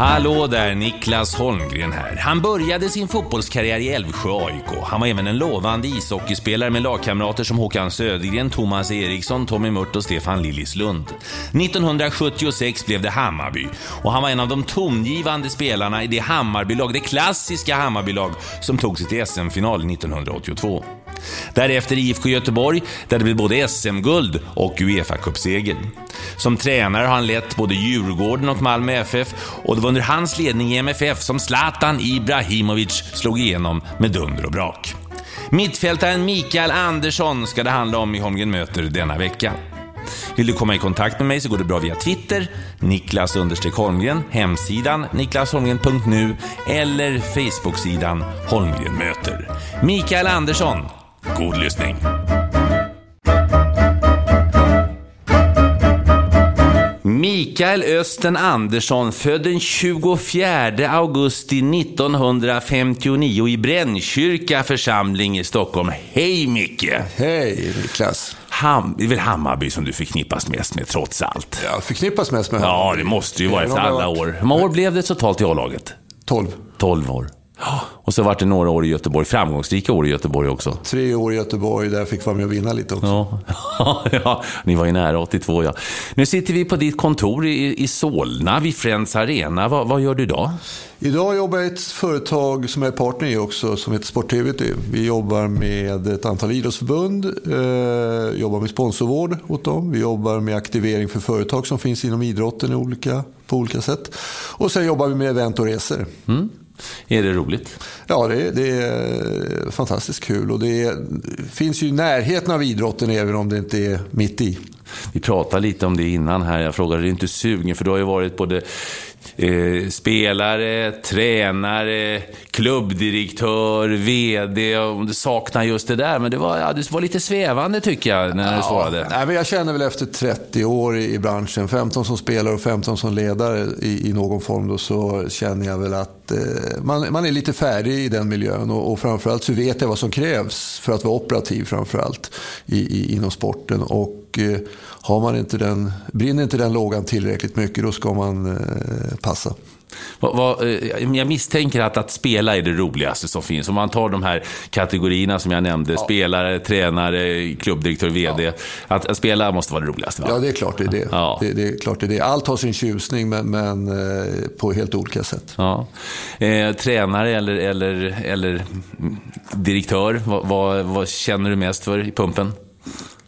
Hallå där, Niklas Holmgren här. Han började sin fotbollskarriär i Älvsjö AIK. Han var även en lovande ishockeyspelare med lagkamrater som Håkan Södergren, Thomas Eriksson, Tommy Mört och Stefan Lillislund. 1976 blev det Hammarby och han var en av de tongivande spelarna i det Hammarbylag, det klassiska Hammarbylag som tog sig till SM-final 1982. Därefter IFK Göteborg, där det blev både SM-guld och Uefa-cupseger. Som tränare har han lett både Djurgården och Malmö FF och det var under hans ledning i MFF som Zlatan Ibrahimovic slog igenom med dunder och brak. Mittfältaren Mikael Andersson ska det handla om i Holmgren möter denna vecka. Vill du komma i kontakt med mig så går det bra via Twitter, Niklas Holmgren, hemsidan niklasholmgren.nu eller Facebooksidan Holmgren möter. Mikael Andersson, God lyssning! Mikael Östen Andersson, född den 24 augusti 1959 i Brännkyrka församling i Stockholm. Hej Micke! Hej Niklas! Ham, det är väl Hammarby som du förknippas mest med, trots allt? Ja, förknippas mest med Hammarby. Ja, det måste ju vara efter alla år. Hur många år blev det totalt i A-laget? 12. 12 år. Och så vart det några år i Göteborg, framgångsrika år i Göteborg också. Tre år i Göteborg, där fick vara med och vinna lite också. Ja, ja ni var ju nära 82 ja. Nu sitter vi på ditt kontor i, i Solna vid Friends Arena. Va, vad gör du idag? Idag jobbar jag i ett företag som jag är partner i också, som heter Sport-TVT. Vi jobbar med ett antal idrottsförbund, eh, jobbar med sponsorvård åt dem. Vi jobbar med aktivering för företag som finns inom idrotten i olika, på olika sätt. Och sen jobbar vi med event och resor. Mm. Är det roligt? Ja, det, det är fantastiskt kul. Och det, är, finns ju närheten av idrotten även om det inte är mitt i. Vi pratade lite om det innan här. Jag frågade, är du inte sugen? För du har ju varit både eh, spelare, tränare, klubbdirektör, VD. Om du saknar just det där. Men det var, ja, det var lite svävande tycker jag när ja, du svarade. Nej, men jag känner väl efter 30 år i, branschen, 15 som spelare och 15 som ledare i, i någon form, då, så känner jag väl att eh, man, man är lite färdig i den miljön. Och, och framförallt så vet jag vad som krävs för att vara operativ framförallt i, i, inom sporten. Och eh, har man inte den, brinner inte den lågan tillräckligt mycket, då ska man eh, passa. Vad, vad, eh, jag misstänker att, att spela är det roligaste som finns. Om man tar de här kategorierna som jag nämnde, ja. spelare, tränare, klubbdirektör, VD. Ja. Att, att, spela måste vara det roligaste. Va? Ja, det är klart det är det. Ja. det, det är klart det är det. Allt har sin tjusning, men, men eh, på helt olika sätt. Eh, tränare eller, eller, eller direktör, vad, vad, vad känner du mest för i pumpen?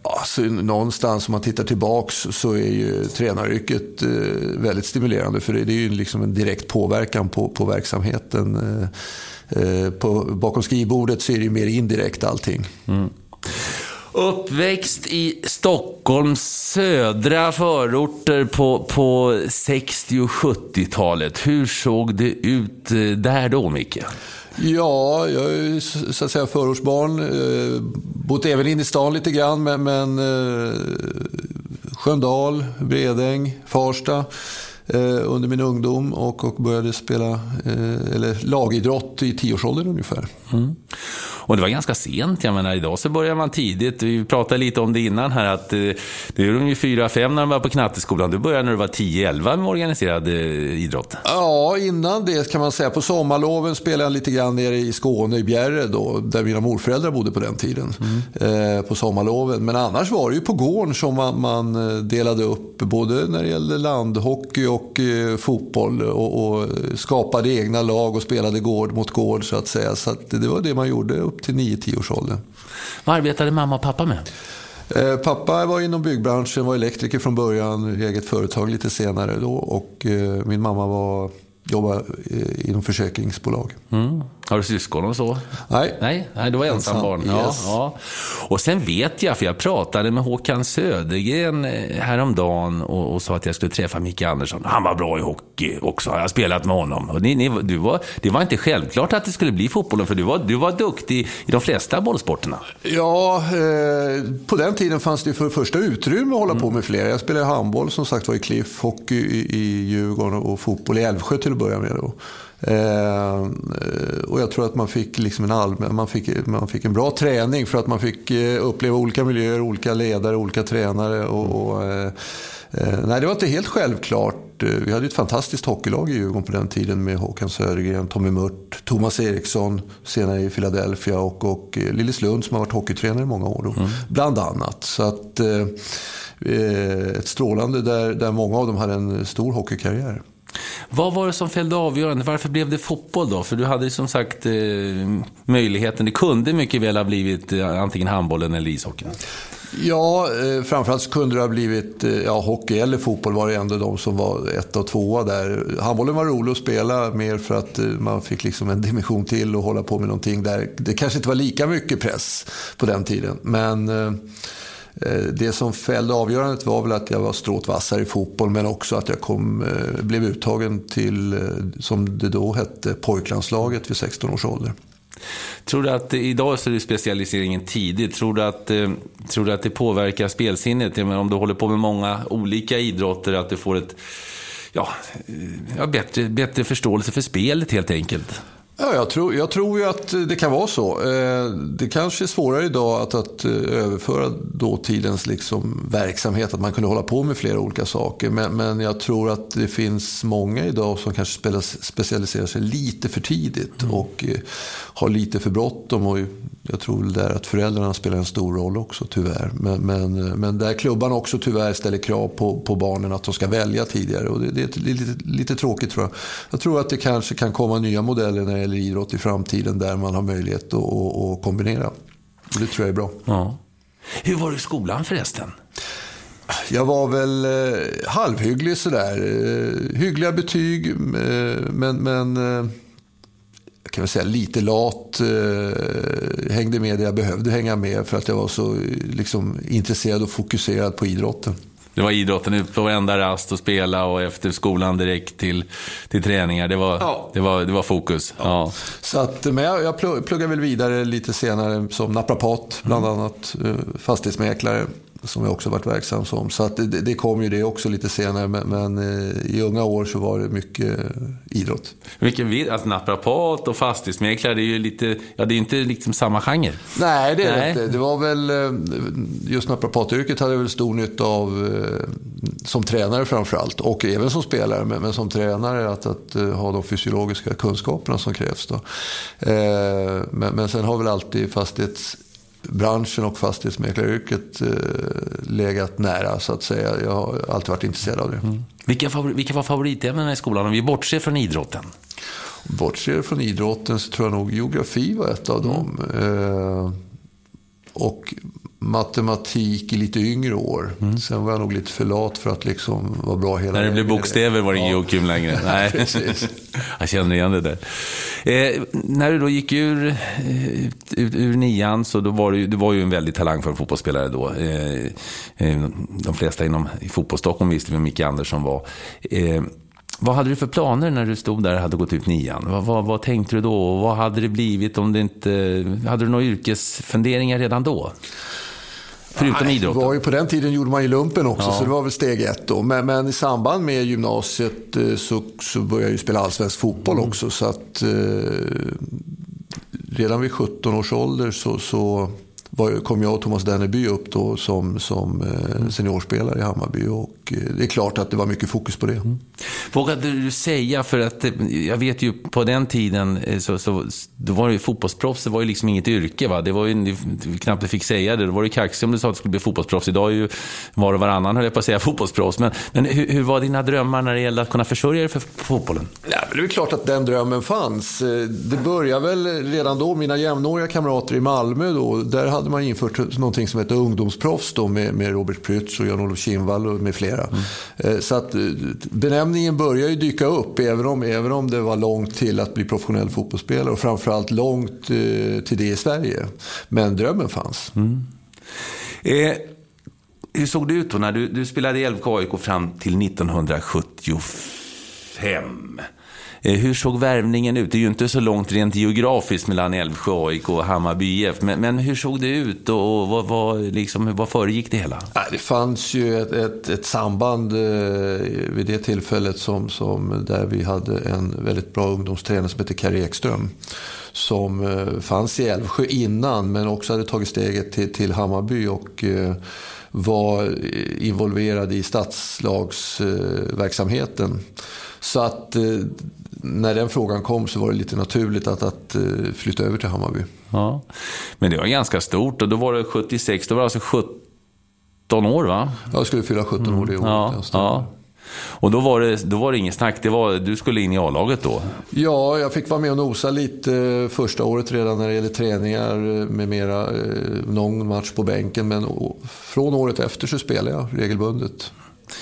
Alltså, någonstans om man tittar tillbaks så är ju tränaryrket eh, väldigt stimulerande för det, är ju liksom en direkt påverkan på, på verksamheten. Eh, eh, på, bakom skrivbordet så är det ju mer indirekt allting. Mm. Uppväxt i Stockholms södra förorter på, på 60 och 70-talet. Hur såg det ut eh, där då, Micke? Ja, jag är så att säga förortsbarn. Eh, bott även inne i stan lite grann, men, men eh, Sköndal, Bredäng, Farsta under min ungdom och, och började spela eh, eller lagidrott i tioårsåldern ungefär. Mm. Och det var ganska sent. Jag menar, idag så börjar man tidigt. Vi pratade lite om det innan här, att eh, det är ungefär 4-5 när man var på knatteskolan. Du började när du var 10-11 med organiserad eh, idrott. Ja, innan det kan man säga. På sommarloven spelade jag lite grann nere i Skåne, i Bjärre då, där mina morföräldrar bodde på den tiden. Mm. Eh, på sommarloven. Men annars var det ju på gården som man, man delade upp både när det gällde landhockey och eh, fotboll och, och, skapade egna lag och spelade gård mot gård så att säga. Så att det var det man gjorde upp till 9-10 års ålder. Vad arbetade mamma och pappa med? Eh, pappa var inom byggbranschen, var elektriker från början, eget företag lite senare då. Och eh, min mamma var, jobbade inom försäkringsbolag. Mm. Har du syskon och så? Nej. Nej, nej du var ensam Ensam, barn. Ja, yes. ja. Och sen vet jag, för jag pratade med Håkan Södergren eh, häromdagen och, och sa att jag skulle träffa Micke Andersson. Han var bra i hockey också, jag har spelat med honom. Och ni, ni, du var, det var inte självklart att det skulle bli fotbollen, för du var, du var duktig i de flesta bollsporterna. Ja, eh, på den tiden fanns det för det första utrymme att hålla på med fler. Jag spelade handboll som sagt var i Cliff, hockey i, i Djurgården och fotboll i Älvsjö till att börja med. Då. Eh, och jag tror att man fick, liksom en allmän, man, fick, man fick en bra träning för att man fick eh, uppleva olika miljöer, olika ledare, olika tränare. Och, och eh, eh, nej, det var inte helt självklart. Eh, Vi hade ett fantastiskt hockeylag i Djurgården på den tiden med Håkan Södergren, Tommy Mört, Thomas Eriksson, senare i Philadelphia och, och eh, Lillis Lund som har varit hockeytränare i många år. Då, Bland annat. Så att, eh, ett strålande där, där många av dem hade en stor hockeykarriär. Vad var det som fällde avgörande? Varför blev det fotboll då? För du hade ju som sagt eh, möjligheten, det kunde mycket väl ha blivit eh, antingen handbollen eller ishockeyn. Ja, eh, framförallt så kunde det ha blivit eh, ja, hockey eller fotboll var det ändå de som var ett och tvåa där. Handbollen var rolig att spela mer för att eh, man fick liksom en dimension till och hålla på med någonting där. Det kanske inte var lika mycket press på den tiden. Men eh, Eh, det som fällde avgörandet var väl att jag var strået vassare i fotboll men också att jag kom, eh, blev uttagen till, eh, som det då hette, pojklandslaget vid 16 års ålder. Tror du att, idag så är det specialiseringen tidig, tror du att, tror du att det påverkar spelsinnet? Menar, om du håller på med många olika idrotter, att du får ett, ja, ja bättre, bättre förståelse för spelet helt enkelt? Ja, jag, tror, jag tror ju att det kan vara så. Eh, Det kanske är svårare idag att, att eh, överföra dåtidens liksom verksamhet, att man kunde hålla på med flera olika saker. Men, men jag tror att det finns många idag som kanske specialiserar sig lite för tidigt och eh, har lite för bråttom. Och jag tror väl där att föräldrarna spelar en stor roll också, tyvärr. Men, men, men där klubban också tyvärr ställer krav på, på barnen att de ska välja tidigare. Och det, det är lite, lite tråkigt tror jag. Jag tror att det kanske kan komma nya modeller när det gäller idrott i framtiden där man har möjlighet att, att, att kombinera. Och Det tror jag är bra. Ja. Hur var det i skolan förresten? Jag var väl eh, halvhygglig sådär. Eh, hyggliga betyg, eh, men, men jag kan väl säga lite lat. Eh, hängde med där jag behövde hänga med för att jag var så liksom, intresserad och fokuserad på idrotten. Det var idrotten ut på varenda rast och spela och efter skolan direkt till, till träningar. Det var, Ja. det var, det var fokus. Ja. Så att, men jag, jag plugg- pluggade väl vidare lite senare som naprapat, bland annat. eh, Fastighetsmäklare, som jag också varit verksam som. Så att det, det kom ju det också lite senare. Men, men eh, i unga år så var det mycket eh, idrott. Vilken vid, alltså naprapat och fastighetsmäklare, det är ju lite, ja det är inte liksom samma genre. Nej, det är Nej. det inte. Det var väl, eh, just naprapatyrket hade jag väl stor nytta av som tränare framförallt. Och även som spelare, men, men som tränare att, att ha de fysiologiska kunskaperna som krävs. Då. Eh, Men, men sen har väl alltid fastighetsbranschen och fastighetsmäklaryrket eh, legat nära så att säga. Jag har alltid varit intresserad av det. Vilka, favori, vilka var favoritämnena i skolan om vi bortser från idrotten? Bortser från idrotten så tror jag nog geografi var ett av dem. Eh, och matematik i lite yngre år. Sen var jag nog lite för lat för att liksom vara bra hela När det blev bokstäver var det ingen Ja. kul längre. Nej. Jag känner igen det där. Eh, när du då gick ur, eh, ut, ur nian så då var du, du var ju en väldigt talangfull fotbollsspelare då. Eh, eh, de flesta inom i fotbollsstockholm visste vem Micke Andersson var. Eh, vad hade du för planer när du stod där och hade gått ut nian? Vad, vad, vad tänkte du då? Och vad hade det blivit om det inte... Hade du några yrkesfunderingar redan då? Förutom Det idrotten? var ju på den tiden gjorde man ju lumpen också, Ja. så det var väl steg ett då. Men, men i samband med gymnasiet eh, så, så började jag ju spela allsvensk fotboll Mm. också. Så att eh, redan vid 17 års ålder så, så var, kom jag och Thomas Denneby upp då som, som eh, seniorspelare i Hammarby. Och eh, det är klart att det var mycket fokus på det. Vågade du säga, för att eh, jag vet ju på den tiden, eh, så, så, då var det ju fotbollsproffs, det var ju liksom inget yrke. Va? Det var ju det- knappt du fick säga det. Då var det kaxigt om du sa att du skulle bli fotbollsproffs. Idag är ju var och varannan, höll jag på att säga, fotbollsproffs. Men, men hur, hur var dina drömmar när det gällde att kunna försörja dig för fotbollen? Ja, det är klart att den drömmen fanns. Eh, Det började väl redan då, mina jämnåriga kamrater i Malmö då, där hade man infört någonting som hette ungdomsproffs då med, med Robert Prytz och Jan-Olof Kinnvall och med flera. Mm. Så att benämningen börjar ju dyka upp även om, även om det var långt till att bli professionell fotbollsspelare och framförallt långt eh, till det i Sverige. Men drömmen fanns. Mm. Eh, hur såg det ut då när du, du spelade i Älvsjö AIK fram till 1975? Eh, hur såg värvningen ut? Det är ju inte så långt rent geografiskt mellan Älvsjö AIK och Hammarby IF. Men, men, hur såg det ut och vad, vad, liksom, vad föregick det hela? Det fanns ju ett, ett, ett samband eh, vid det tillfället som, som där vi hade en väldigt bra ungdomstränare som hette Kari Ekström som eh, fanns i Älvsjö innan men också hade tagit steget till, till Hammarby och var involverad i stadslagsverksamheten. Så att när den frågan kom så var det lite naturligt att, att eh, flytta över till Hammarby. Ja. Men det var ganska stort och då var det 76, då var det alltså 17 år va? Jag skulle fylla 17 år det året. Ja, ja. Och då var, det, då var det ingen snack, det var, du skulle in i A-laget då? Ja, jag fick vara med och nosa lite eh, första året redan när det gäller träningar eh, med mera. Någon match på bänken, men från året efter så spelade jag regelbundet.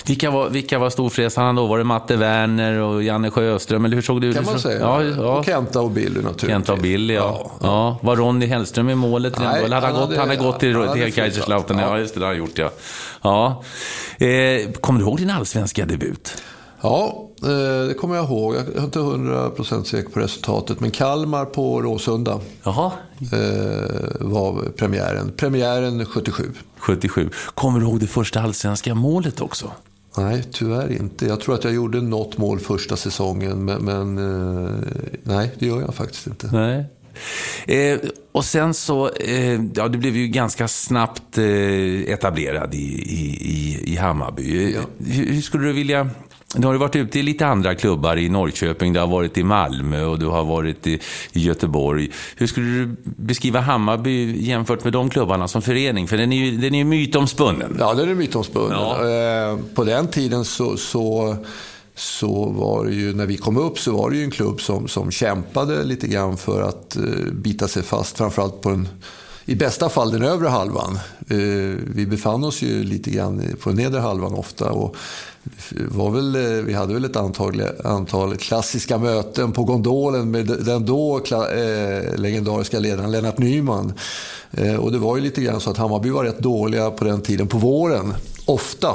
Vilka var, vilka var storfräsarna då? Var det Matte Werner och Janne Sjöström? Eller hur såg det ut? kan man säga. Ja, ja. Och Kenta och Billy naturligtvis. Kenta och Billy, ja. ja. ja. Var Ronny Hellström i målet? Nej, Eller hade han, gått, han hade gått till, till Kaiserslautern? Ja. just det, det har han gjort ja. ja. Eh, kommer du ihåg din allsvenska debut? Ja, det kommer jag ihåg. Jag är inte hundra procent säker på resultatet. Men Kalmar på Råsunda Jaha. Eh, var premiären. Premiären 77. 77. Kommer du ihåg det första allsvenska målet också? Nej, tyvärr inte. Jag tror att jag gjorde något mål första säsongen, men, men eh, nej, det gör jag faktiskt inte. Nej. Eh, och sen så, eh, ja du blev ju ganska snabbt eh, etablerad i, i, i Hammarby. Ja. Hur, hur, skulle du vilja du har varit ute i lite andra klubbar i Norrköping, du har varit i Malmö och du har varit i, Göteborg. Hur skulle du beskriva Hammarby jämfört med de klubbarna som förening? För den är ju, den är ju mytomspunnen. Ja, den är mytomspunnen. Ja. Eh, på den tiden så, så, så var det ju, när vi kom upp så var det ju en klubb som, som kämpade lite grann för att eh, bita sig fast, framförallt på den i bästa fall den övre halvan. Eh, vi befann oss ju lite grann på den nedre halvan ofta. Och var väl, eh, vi hade väl ett antal, antal klassiska möten på gondolen med den då eh, legendariska ledaren Lennart Nyman. och det var ju lite grann så att Hammarby var rätt dåliga på den tiden på våren, ofta.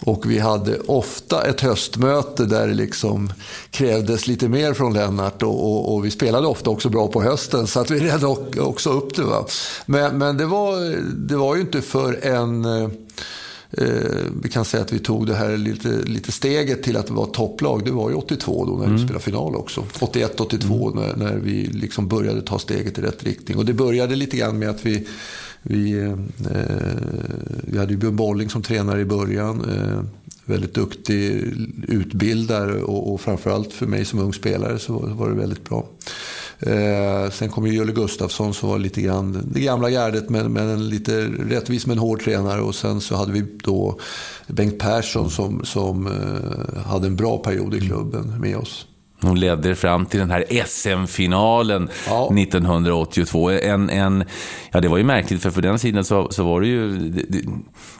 Och vi hade ofta ett höstmöte där det liksom krävdes lite mer från Lennart och, och, och vi spelade ofta också bra på hösten så att vi redde också upp det. Va? Men, men det, var, det var ju inte för en eh, vi kan säga att vi tog det här lite, lite steget till att vara topplag. Det var ju 82 då när mm. vi spelade final också. 81-82 mm. när, när vi liksom började ta steget i rätt riktning. Och det började lite grann med att vi vi, eh, vi hade ju Björn Bolling som tränare i början. Eh, väldigt duktig utbildare och, och framförallt för mig som ung spelare så var, det väldigt bra. Eh, sen kom ju Jölle Gustafsson som var lite grann det gamla gardet men, men en lite rättvis men hård tränare. Och sen så hade vi då Bengt Persson som, som eh, hade en bra period i klubben med oss. Hon ledde fram till den här SM-finalen ja. 1982. En, en, ja, det var ju märkligt, för för den sidan så, så var det ju... Det,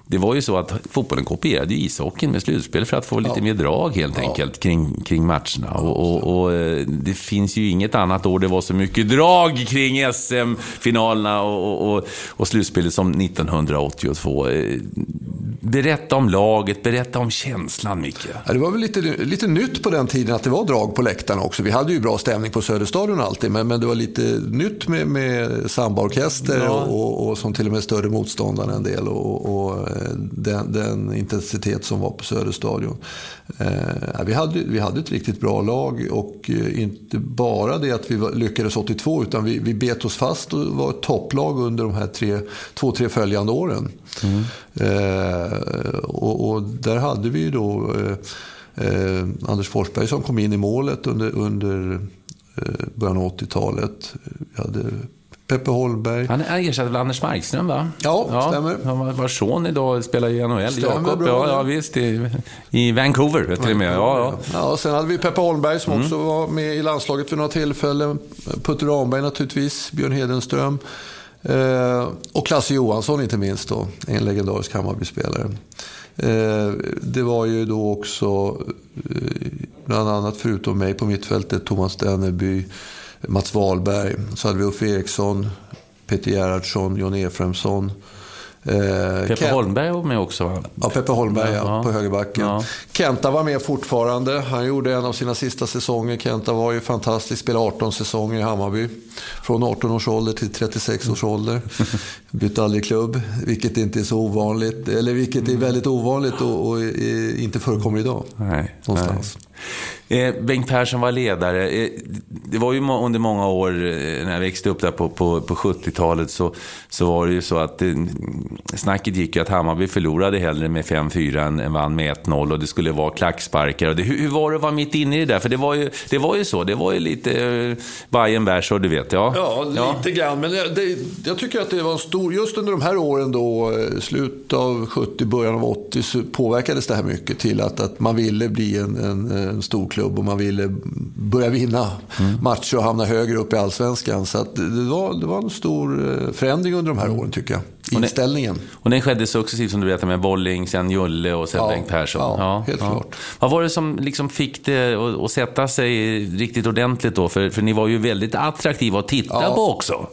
det, var ju så att fotbollen kopierade ishockeyn med slutspel för att få lite ja. mer drag helt enkelt kring, kring matcherna. Och, och, och, eh, det finns ju inget annat år det var så mycket drag kring SM-finalerna och, och, och, slutspelet som 1982. Berätta om laget, berätta om känslan, Micke. Ja, det var väl lite, lite nytt på den tiden att det var drag på läktarna också. Vi hade ju bra stämning på Söderstadion alltid, men, men det var lite nytt med, med sambaorkester ja. och, och, som till och med större motståndare en del. Och, och eh, den, den, intensitet som var på Söderstadion. Eh, vi, hade, vi hade ett riktigt bra lag och eh, inte bara det att vi lyckades 82 utan vi, vi bet oss fast och var ett topplag under de här tre, två, tre följande åren. Mm. Eh, och, och, där hade vi ju då eh, eh, Anders Forsberg som kom in i målet under, under eh, början av 80-talet. Vi hade Peppe Holmberg. Han ersatte väl Anders Markström va? Ja, ja stämmer. Han var son idag spelar i NHL. Jakob, ja, ja visst. I, I Vancouver till och med. Ja, ja. ja, och sen hade vi Peppe Holmberg som mm. också var med i landslaget vid några tillfällen. Putte Ramberg naturligtvis, Björn Hedenström. Eh, och Klasse Johansson inte minst då, en legendarisk Hammarby-spelare. Eh, det var ju då också, eh, bland annat förutom mig på mittfältet, Thomas Denneby, Mats Wahlberg. Så hade vi Uffe Eriksson, Peter Gerhardsson, John Efremsson. Eh, Peppe Holmberg var med också va? Ja, Peppe Holmberg ja, ja, på högerbacken. Ja. Kenta var med fortfarande. Han gjorde en av sina sista säsonger. Kenta var ju fantastisk, spelade 18 säsonger i Hammarby. Från 18 års ålder till 36 års ålder. Bytte aldrig klubb, vilket inte är så ovanligt. Eller vilket är väldigt ovanligt och, och inte förekommer idag. Nej, någonstans. Nej. Eh, Bengt Persson var ledare. Eh, det var ju under många år, eh, när jag växte upp där på, på, på 70-talet, så, så var det ju så att det, snacket gick ju att Hammarby förlorade hellre med 5-4 än, än vann med 1-0 och det skulle vara klacksparkar. Och det, hur, hur, var det att vara mitt inne i det där? För det var ju, det var ju så. Det var ju lite eh, Bayern Bersor, du vet. Ja, ja lite ja. grann. Men det, jag tycker att det var en stor... Just under de här åren då, eh, slutet av 70, början av 80, så påverkades det här mycket till att, att man ville bli en, en, en stor klubb och man ville börja vinna mm. matcher och hamna högre upp i allsvenskan. Så det, var, det var en stor eh, förändring under de här åren tycker jag. Inställningen. Och den skedde successivt som du vet med Bolling, sen Julle och sen ja, Bengt Persson. Ja, ja helt ja. klart. Vad var det som liksom fick det att, att sätta sig riktigt ordentligt då? För, för ni var ju väldigt attraktiva att titta på också.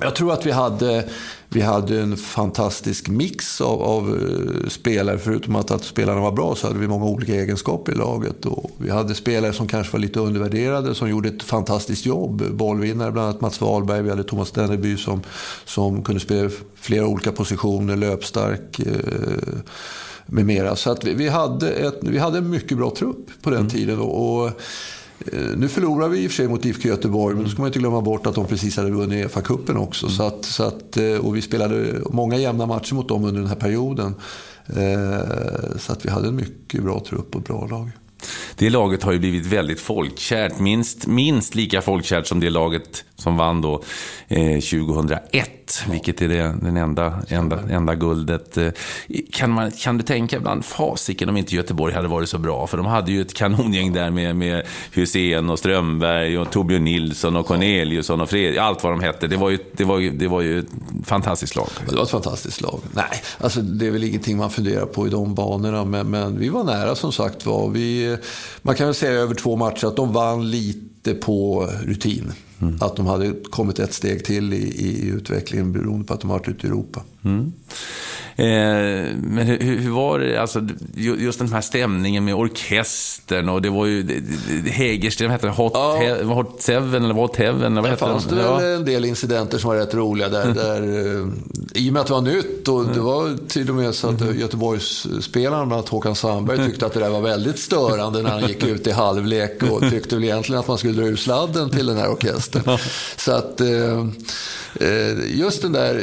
Jag tror att vi hade, vi hade en fantastisk mix av, av eh, spelare. Förutom att, att spelarna var bra så hade vi många olika egenskaper i laget. Och vi hade spelare som kanske var lite undervärderade, som gjorde ett fantastiskt jobb. Bollvinnare, bland annat Mats Wahlberg. Vi hade Thomas Denneby som, som kunde spela flera olika positioner, löpstark. Eh, med mera. Så att vi, vi, hade ett, vi hade en mycket bra trupp på den mm. tiden. och, och Eh, nu förlorar vi i och för sig mot IFK Göteborg, men då ska man inte glömma bort att de precis hade vunnit Uefa-cupen också. Mm. Så att, så att, eh, och vi spelade många jämna matcher mot dem under den här perioden. Eh, så att vi hade en mycket bra trupp och bra lag. Det laget har ju blivit väldigt folkkärt. Minst, minst lika folkkärt som det laget som vann då eh, 2001. Vilket är det den enda, enda, enda guldet. Eh, kan, man, kan du tänka ibland, fasiken om inte Göteborg hade varit så bra. För de hade ju ett kanongäng där med, med Hussein och Strömberg och Torbjörn Nilsson och Corneliusson och Fredrik. Allt vad de hette. Det var ju, det var ju, det var ju ett fantastiskt lag. Det var ett fantastiskt lag. Nej, alltså det är väl ingenting man funderar på i de banorna. Men, men vi var nära som sagt var. Vi, man kan väl säga över två matcher att de vann lite på rutin. Mm. Att de hade kommit ett steg till i, i utvecklingen beroende på att de har varit ute i Europa. Mm. Eh, men hur, hur, var det, alltså, just den här stämningen med orkestern och det var ju Hägersten, hette det? Hot, ja. he, Hot Seven eller Hot Heaven? Vad det fanns det ja. en del incidenter som var rätt roliga där. där eh, I och med att det var nytt och det var till och med så att mm. Göteborgsspelaren, bland annat Håkan Sandberg, tyckte att det där var väldigt störande när han gick ut i halvlek och tyckte väl egentligen att man skulle dra ur sladden till den här orkestern. Så att eh, Eh, just den där,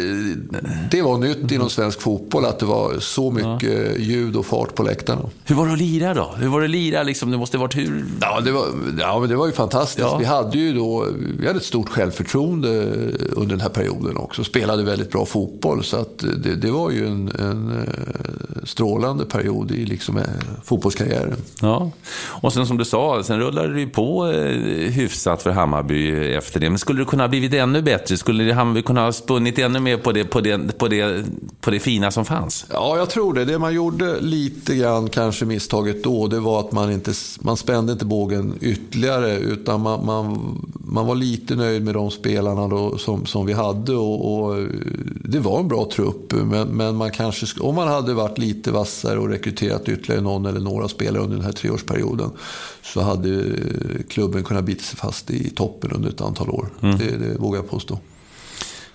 det var nytt inom svensk fotboll att det var så mycket ja. ljud och fart på läktarna. Hur var det att lira då? Hur var det att lira? Liksom, det måste varit hur... Ja, det var, ja, men det var ju fantastiskt. Ja. Vi hade ju då, vi hade ett stort självförtroende under den här perioden också. Spelade väldigt bra fotboll. Så att det, det var ju en, en eh, strålande period i liksom eh, fotbollskarriären. Ja, och sen som du sa, sen rullade det ju på hyfsat för Hammarby efter det. Men skulle det kunna ha blivit ännu bättre? Skulle Hammarby kunna ha spunnit ännu mer på det, på, det, på, det, på det fina som fanns? Ja, jag tror det. Det man gjorde lite grann, kanske misstaget då, det var att man inte man spände inte bågen ytterligare. Utan man, man, man var lite nöjd med de spelarna då, som, som vi hade. Och, och, det var en bra trupp, men, men man kanske, om man hade varit lite vassare och rekryterat ytterligare någon eller några spelare under den här treårsperioden så hade klubben kunnat bita sig fast i toppen under ett antal år. Mm. Det, det vågar jag påstå.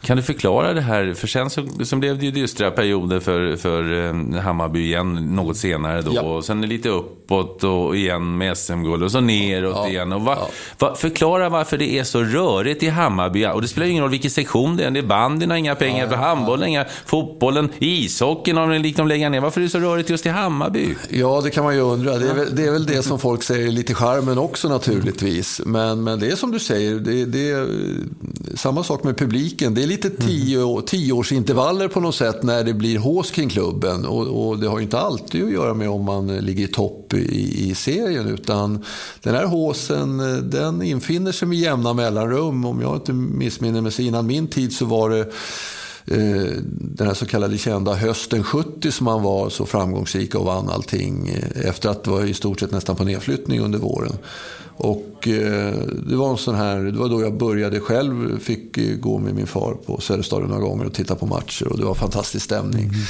Kan du förklara det här? För sen så, så blev det ju dystra perioder för, för eh, Hammarby igen något senare då. Ja. Och sen lite uppåt och igen med SM-guld och så neråt ja. igen. Och va, ja. va, förklara varför det är så rörigt i Hammarby. Och det spelar ju ingen roll vilken sektion det är. Det är bandyn har inga pengar, för handbollen inga, fotbollen, ishockeyn har de liksom lägga ner. Varför är det så rörigt just i Hammarby? Ja, det kan man ju undra. Det är väl det, är väl det som folk säger lite charmen också naturligtvis. Men, men det är som du säger, det, det är samma sak med publiken. Det är lite tio, tioårsintervaller på något sätt när det blir hås kring klubben. Och, och, det har ju inte alltid att göra med om man ligger i topp i, i serien. Utan den här håsen den infinner sig med jämna mellanrum. Om jag inte missminner mig så innan min tid så var det Eh, den här så kallade kända hösten 70 som man var så framgångsrik och vann allting eh, efter att det var i stort sett nästan på nedflyttning under våren. Och eh, det var en sån här, det var då jag började själv, fick gå med min far på Söderstadion några gånger och titta på matcher och det var fantastisk stämning. Mm.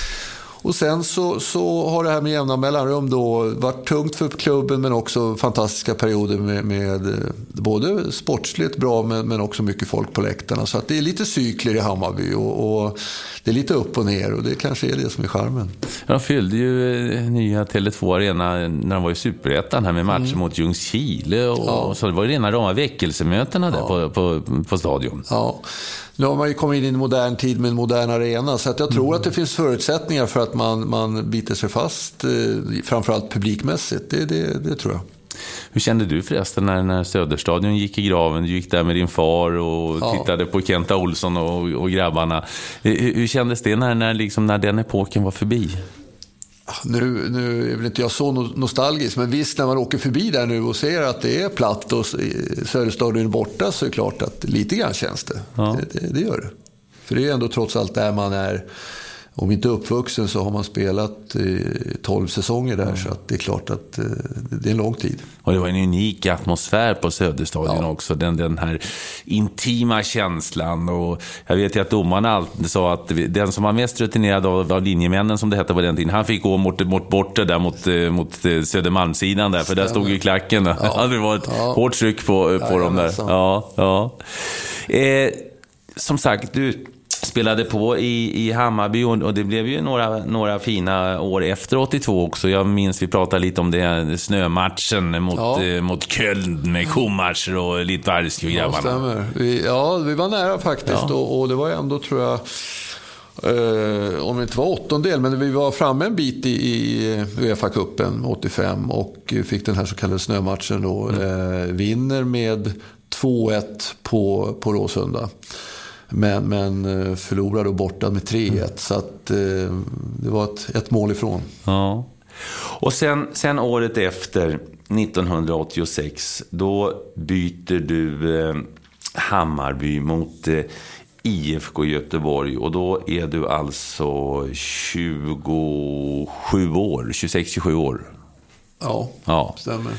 Och sen så, så har det här med jämna mellanrum då varit tungt för klubben men också fantastiska perioder med, med eh, både sportsligt bra men, men också mycket folk på läktarna. Så att det är lite cykler i Hammarby och, och, det är lite upp och ner och det kanske är det som är charmen. De fyllde ju eh, nya Tele2 Arena när de var i Superettan här med matcher mm. mot Ljungskile och, ja. så det var ju rena rama väckelsemötena där ja. på, på, på stadion. Ja. Nu har man ju kommit in i en modern tid med en modern arena, så att jag tror mm. att det finns förutsättningar för att man, man biter sig fast, eh, framförallt publikmässigt. Det, det, det tror jag. Hur kände du förresten när, när Söderstadion gick i graven? Du gick där med din far och ja. tittade på Kenta Olsson och, och grabbarna. Hur, hur kändes det när, när, liksom, när den epoken var förbi? Nu, nu är väl inte jag så nostalgisk, men visst när man åker förbi där nu och ser att det är platt och Söderstadion är borta så är det klart att lite grann känns det. Ja. Det, det, det, gör det. För det är ändå trots allt där man är om inte uppvuxen så har man spelat i 12 säsonger där. Mm. Så att det är klart att eh, det är en lång tid. Och det var en unik atmosfär på Söderstadion ja. också. Den, den här intima känslan. Och jag vet ju att domarna alltid sa att den som var mest rutinerad av, av linjemännen, som det hette på den tiden, han fick gå mot, mot bortre där mot, eh, mot eh, Södermalmssidan där. För där stod ju klacken. Ja. Det var ett ja. hårt tryck på, på ja, dem där. Ja, ja. Eh, som sagt, du spelade på i, i Hammarby och det blev ju några, några fina år efter 82 också. Jag minns vi pratade lite om det, snömatchen mot, ja. eh, mot Köln med Schumacher och Litvarski och grabbarna. Ja, stämmer. Vi, ja, vi var nära faktiskt ja. och, och, det var ändå, tror jag, eh, om det inte var åttondel, men vi var framme en bit i, i Uefa-cupen 85 och fick den här så kallade snömatchen då. Mm. Eh, vinner med 2-1 på, på Råsunda. Men, men eh, förlorade och borta med 3-1. Mm. Så att, eh, det var ett, ett mål ifrån. Ja. Och sen, sen året efter, 1986, då byter du eh, Hammarby mot eh, IFK Göteborg. Och då är du alltså 27 år, 26-27 år. Ja, ja. stämmer.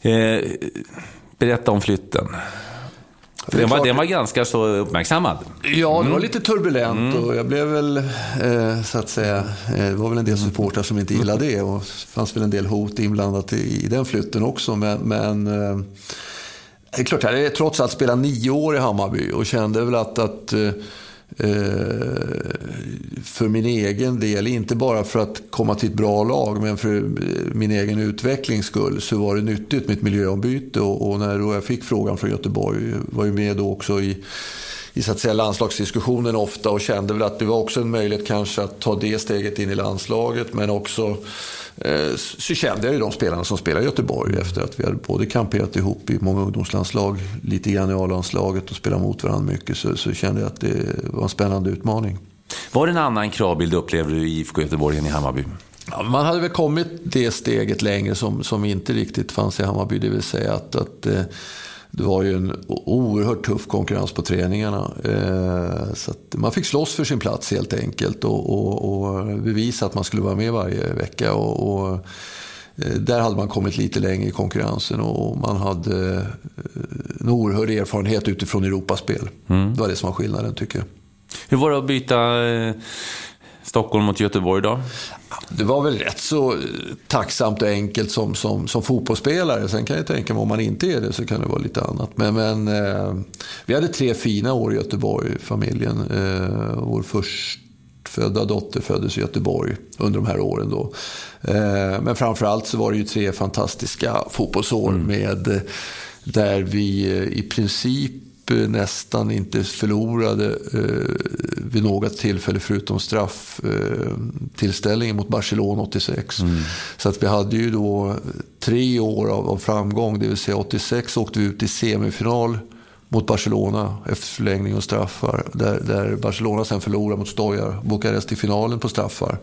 Eh, berätta om flytten. Den var, den var ganska så uppmärksammad. Ja, det var mm. lite turbulent mm. och jag blev väl, eh, så att säga, eh, det var väl en del supportrar som inte gillade det och det fanns väl en del hot inblandat i, i den flytten också. Men, men eh, det är klart, jag hade trots allt spelat nio år i Hammarby och kände väl att, att Eh, Eh, för min egen del, inte bara för att komma till ett bra lag, men för min egen utvecklings skull, så var det nyttigt med ett miljöombyte. Och, och när jag fick frågan från Göteborg, var ju med då också i i så att säga, landslagsdiskussionen ofta och kände väl att det var också en möjlighet kanske att ta det steget in i landslaget men också eh, så kände jag ju de spelarna som spelar i Göteborg efter att vi hade både kamperat ihop i många ungdomslandslag, lite i a landslaget och spelat mot varandra mycket så, så kände jag att det var en spännande utmaning. Var det en annan kravbild upplevde du i IFK Göteborg än i Hammarby? Ja, man hade väl kommit det steget längre som, som inte riktigt fanns i Hammarby, det vill säga att, att eh, det var ju en oerhört tuff konkurrens på träningarna. Eh, så man fick slåss för sin plats helt enkelt och, och, och bevisa att man skulle vara med varje vecka. Och, och, eh, där hade man kommit lite längre i konkurrensen och man hade eh, en oerhörd erfarenhet utifrån Europaspel. Mm. Det var det som var skillnaden tycker jag. Hur var det att byta Stockholm mot Göteborg då? Det var väl rätt så tacksamt och enkelt som, som, som fotbollsspelare. Sen kan jag tänka mig om man inte är det så kan det vara lite annat. Men, men eh, vi hade tre fina år i Göteborg, familjen. Eh, vår förstfödda dotter föddes i Göteborg under de här åren. Då. Eh, men framförallt så var det ju tre fantastiska fotbollsår mm. med där vi eh, i princip nästan inte förlorade eh, vid något tillfälle förutom strafftillställningen eh, mot Barcelona 86. Mm. Så att vi hade ju då tre år av, av, framgång, det vill säga 86 åkte vi ut i semifinal mot Barcelona efter förlängning och straffar. Där, där Barcelona sen förlorade mot Stojar Bukarest i finalen på straffar.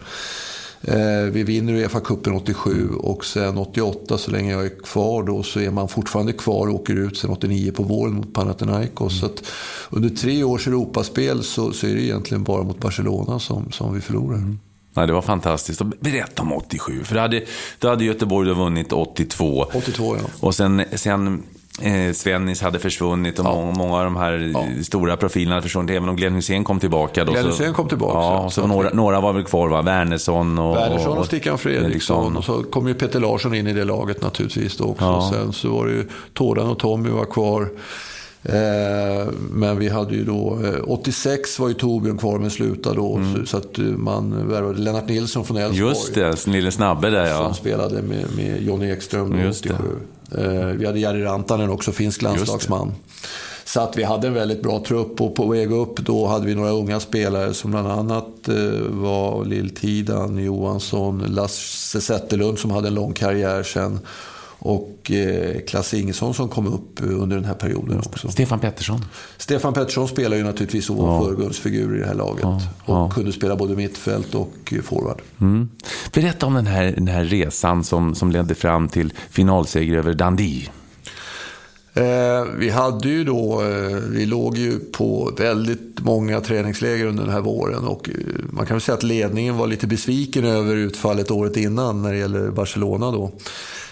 Eh, vi vinner Uefa-cupen 87 och sen 88, så länge jag är kvar då, så är man fortfarande kvar och åker ut sen 89 på våren mot Panathinaikos. Mm. Så under tre års Europaspel så, så är det egentligen bara mot Barcelona som, som vi förlorar. Mm. Nej, det var fantastiskt. Berätta om 87. För då hade, då hade Göteborg då vunnit 82. 82, ja. Och sen, sen eh, Svennis hade försvunnit och ja. många, många, av de här ja. stora profilerna hade försvunnit. Även om Glenn Hussein kom tillbaka. Då, Glenn Hussein kom tillbaka. Ja, så, så några, några var väl kvar, va? Wernersson och... Wernersson och Stickan Fredriksson. Och så kom ju Peter Larsson in i det laget naturligtvis då också. Ja. Sen så var det ju Tårdan och Tommy var kvar. Eh, men vi hade ju då, 86 eh, var ju Torbjörn kvar men slutade då. Mm. Så att man värvade Lennart Nilsson från Elfsborg. Just det, lille snabbe där ja. Som spelade med, med Johnny Ekström Just 87. Det. Eh, vi hade Jari Rantanen också, finsk landslagsman. Så att vi hade en väldigt bra trupp och på väg upp då hade vi några unga spelare som bland annat var Lill-Tidan Johansson, Lasse Zetterlund som hade en lång karriär sen och eh, Klasse Ingesson som kom upp under den här perioden också. Stefan Pettersson? Stefan Pettersson spelar ju naturligtvis var ja. förgrundsfigur i det här laget. Ja. Och ja. kunde spela både mittfält och forward. Mm. Berätta om den här, den här resan som, som ledde fram till finalseger över Dundee. Eh, vi hade ju då, eh, vi låg ju på väldigt många träningsläger under den här våren och eh, man kan väl säga att ledningen var lite besviken över utfallet året innan när det gäller Barcelona då.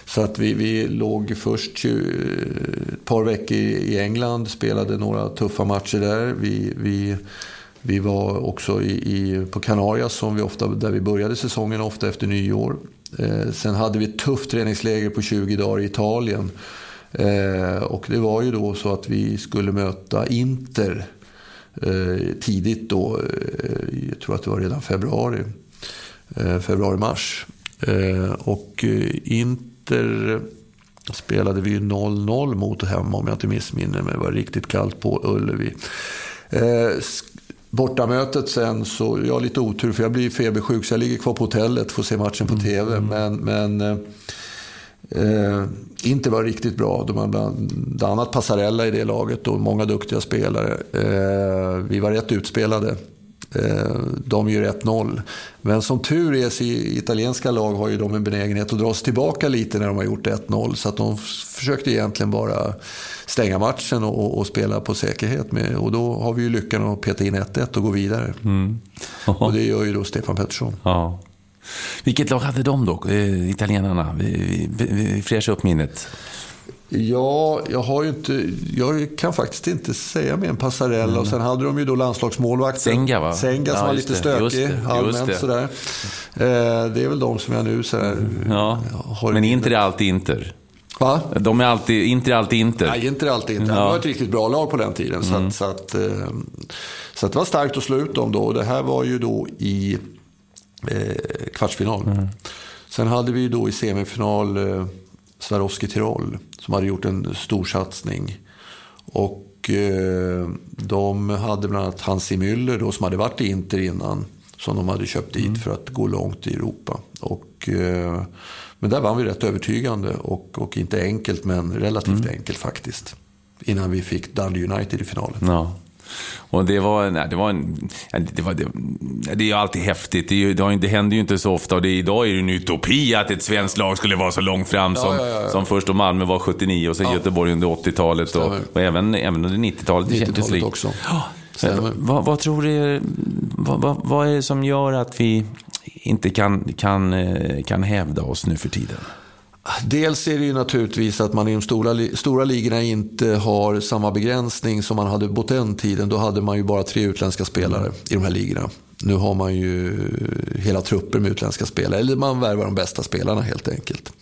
Så att vi, vi låg först ett par veckor i England, spelade några tuffa matcher där. Vi, vi, vi var också i, i, på Kanarias som vi ofta, där vi började säsongen, ofta efter nyår. Eh, sen hade vi ett tufft träningsläger på 20 dagar i Italien. Eh, och det var ju då så att vi skulle möta Inter eh, tidigt då, eh, jag tror att det var redan februari, eh, februari-mars. Eh, och eh, Inter Inter spelade vi 0-0 mot hemma om jag inte missminner mig. Det var riktigt kallt på Ullevi. Eh, bortamötet sen så, jag har lite otur för jag blir febersjuk så jag ligger kvar på hotellet får se matchen på TV. Mm. Men, men eh, eh, inte var riktigt bra. De hade bland annat Passarella i det laget och många duktiga spelare. Eh, vi var rätt utspelade. Eh, de gör 1-0. Men som tur är så i italienska lag har ju de en benägenhet att dra sig tillbaka lite när de har gjort 1-0. Så att de försökte egentligen bara stänga matchen och, och, spela på säkerhet. Med, och då har vi ju lyckan att peta in 1-1 och gå vidare. Mm. och det gör ju då Stefan Pettersson. Ja. Vilket lag hade de då, eh, italienarna? Vi, vi, vi fräscha upp minnet. Ja, jag har inte... Jag kan faktiskt inte säga mer än Passarella. Mm. Och sen hade de ju då landslagsmålvakten. Senga va? Senga som ja, var lite det, stökig just det, allmänt det. sådär. Eh, det är väl de som jag nu sådär... Ja. Har Men är alltid Inter. Va? De är alltid, Inter är alltid Inter. Nej, Inter är alltid Inter. Ja. Det var ett riktigt bra lag på den tiden. Så, mm. att, så, att, eh, så att det var starkt att slå ut dem då. Och det här var ju då i eh, kvartsfinal. Mm. Sen hade vi ju då i semifinal eh, Swarovski Tirol som hade gjort en stor satsning. Och eh, de hade bland annat Hansi Müller då, som hade varit i Inter innan. Som de hade köpt dit mm. för att gå långt i Europa. Och, eh, men där vann vi rätt övertygande och, och inte enkelt men relativt mm. enkelt faktiskt. Innan vi fick Dundee United i finalen. Ja. Och det var, nej, det var en... Det, var, det, det är ju alltid häftigt. Det, det, det händer ju inte så ofta. Och det, idag är det en utopi att ett svenskt lag skulle vara så långt fram som, ja, ja, ja. som först då Malmö var 79 och sen Göteborg under 80-talet. Och, och, även, även under 90-talet 90 i Champions League. också. Vad, vad, tror du, vad, vad, vad är det som gör att vi inte kan, kan, eh, kan hävda oss nu för tiden? Dels är det ju naturligtvis att man i de stora, stora ligorna inte har samma begränsning som man hade på den tiden. Då hade man ju bara tre utländska spelare i de här ligorna. Nu har man ju hela trupper med utländska spelare. Eller man värvar de bästa spelarna helt enkelt.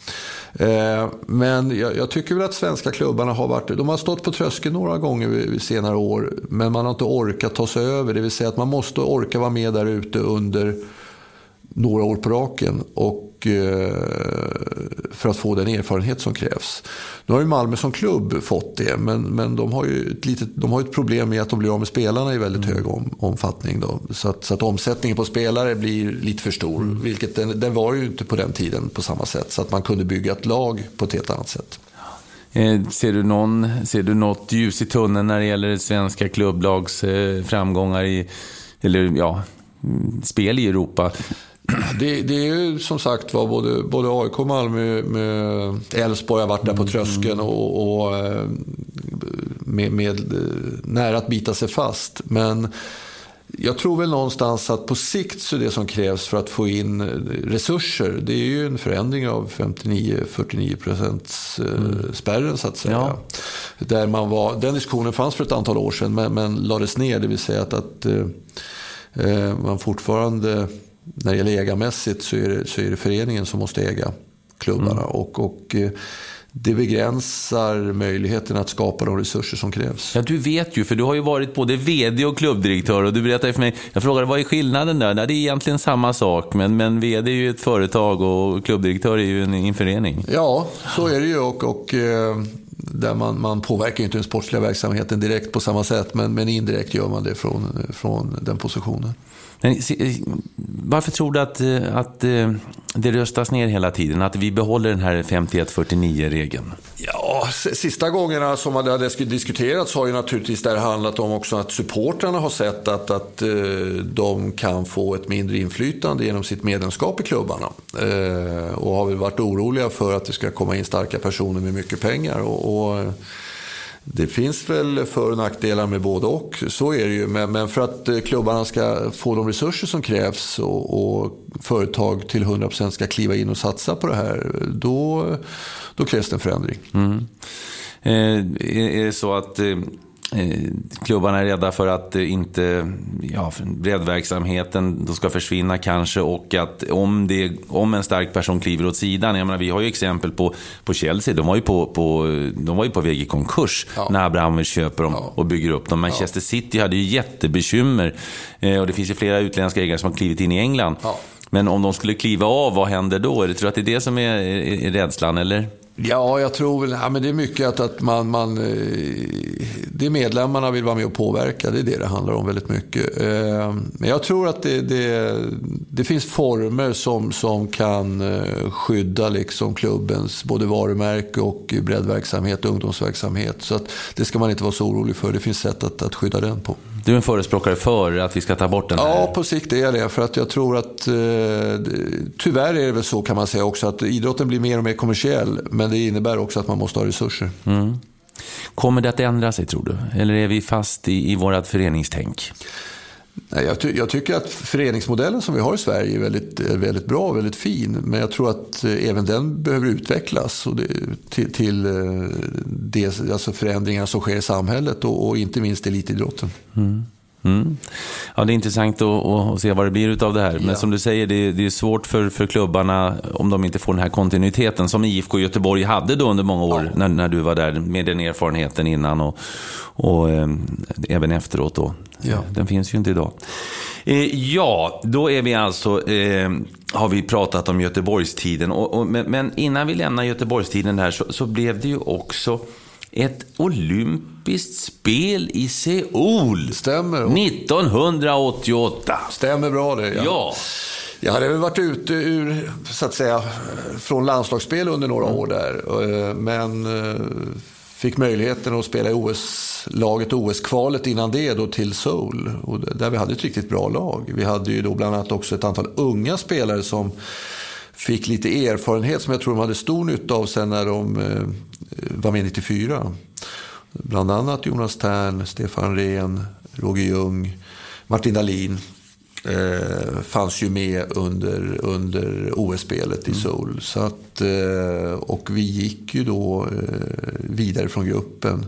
Eh, men jag, tycker väl att svenska klubbarna har varit... De har stått på tröskeln några gånger vid senare år. Men man har inte orkat ta sig över. Det vill säga att man måste orka vara med där ute under några år på raken. Och, för att få den erfarenhet som krävs. Nu har ju Malmö som klubb fått det, men, men de, har ju ett litet, de har ett problem med att de blir av med spelarna i väldigt hög om, omfattning. Då. Så, att, så att omsättningen på spelare blir lite för stor. Mm. Vilket den, den, var ju inte på den tiden på samma sätt. Så att man kunde bygga ett lag på ett helt annat sätt. Eh, ser du, någon, ser du något ljus i tunneln när det gäller svenska klubblags eh, framgångar i, eller ja, spel i Europa? Det, det, är ju som sagt var både, både AIK och Malmö Elfsborg har varit där på mm. tröskeln och, och eh, med, med, eh, nära att bita sig fast. Men jag tror väl någonstans att på sikt så det som krävs för att få in resurser, det är ju en förändring av 59-49 procents mm. spärren så att säga. Ja. Där man var, den diskussionen fanns för ett antal år sedan men, men lades ner, det vill säga att, att eh, man fortfarande, när det gäller ägarmässigt så är det, så är det föreningen som måste äga klubbarna. Mm. Och, och eh, det begränsar möjligheten att skapa de resurser som krävs. Ja, du vet ju, för du har ju varit både VD och klubbdirektör och du berättade för mig, jag frågade vad är skillnaden där? Nej, det är egentligen samma sak, men, men VD är ju ett företag och klubbdirektör är ju en, en förening. Ja, så är det ju och, och eh, där man, man påverkar inte den sportsliga verksamheten direkt på samma sätt, men, men indirekt gör man det från, från den positionen. Men, eh, varför tror du att, eh, att eh, det röstas ner hela tiden? Att vi behåller den här 51-49-regeln? Ja, sista gångerna som det har diskuterats har ju naturligtvis det handlat om också att supportrarna har sett att, att de kan få ett mindre inflytande genom sitt medlemskap i klubbarna. Och har väl varit oroliga för att det ska komma in starka personer med mycket pengar. och, och det finns väl för och nackdelar med både och, så är det ju. Men, för att eh, klubbarna ska få de resurser som krävs och, och företag till 100% ska kliva in och satsa på det här, då, då krävs det en förändring. Mm. Eh, är det så att Eh, klubbarna är rädda för att inte ja, breddverksamheten ska försvinna kanske och att om, det, om en stark person kliver åt sidan. Jag menar, vi har ju exempel på, på Chelsea. De var ju på, på, de var ju på väg i konkurs ja. när Abramovic köper dem ja. och bygger upp dem. Manchester City hade ju jättebekymmer eh, och det finns ju flera utländska ägare som har klivit in i England. Men om de skulle kliva av, vad händer då? Tror du att det är det som är, är, är rädslan, eller? Ja, jag tror väl, ja, men det är mycket att, att man, man, eh, det medlemmarna vill vara med och påverka. Det är det det handlar om väldigt mycket. Eh, men jag tror att det, det, det finns former som, som kan eh, skydda liksom klubbens både varumärke och breddverksamhet och ungdomsverksamhet. Så att det ska man inte vara så orolig för. Det finns sätt att, att skydda den på. Du är en förespråkare för att vi ska ta bort den här? Ja, på sikt är jag det. För att jag tror att, tyvärr är det väl så kan man säga också, att idrotten blir mer och mer kommersiell. Men det innebär också att man måste ha resurser. Mm. Kommer det att ändra sig tror du? Eller är vi fast i, i vårt föreningstänk? Jag, ty jag, tycker att föreningsmodellen som vi har i Sverige är väldigt, väldigt bra och väldigt fin. Men jag tror att eh, även den behöver utvecklas och det, till, till eh, det, alltså förändringar som sker i samhället och, och inte minst elitidrotten. Mm. Mm. Ja, det är intressant att, att, se vad det blir av det här. Men ja. som du säger, det, det, är svårt för, för klubbarna om de inte får den här kontinuiteten som IFK Göteborg hade då under många år ja. när, när du var där med den erfarenheten innan och, och eh, även efteråt. Då. Ja. Den finns ju inte idag. Eh, ja, då är vi alltså, eh, har vi pratat om Göteborgstiden. Och, och, men, men, innan vi lämnar Göteborgstiden här så, så blev det ju också ett olympiskt spel i Seoul. Stämmer. 1988. Stämmer bra det. Ja. ja. Jag hade väl varit ute ur, så att säga, från landslagsspel under några år där. Eh, men eh, fick möjligheten att spela i OS-laget, OS-kvalet innan det då till Seoul. Och där vi hade ett riktigt bra lag. Vi hade ju då bland annat också ett antal unga spelare som fick lite erfarenhet som jag tror de hade stor nytta av sen när de eh, var med 94. Bland annat Jonas Tern, Stefan Rehn, Roger Ljung, Martin Dahlin eh, fanns ju med under, under OS-spelet i mm. Seoul. Så att, eh, och vi gick ju då eh, vidare från gruppen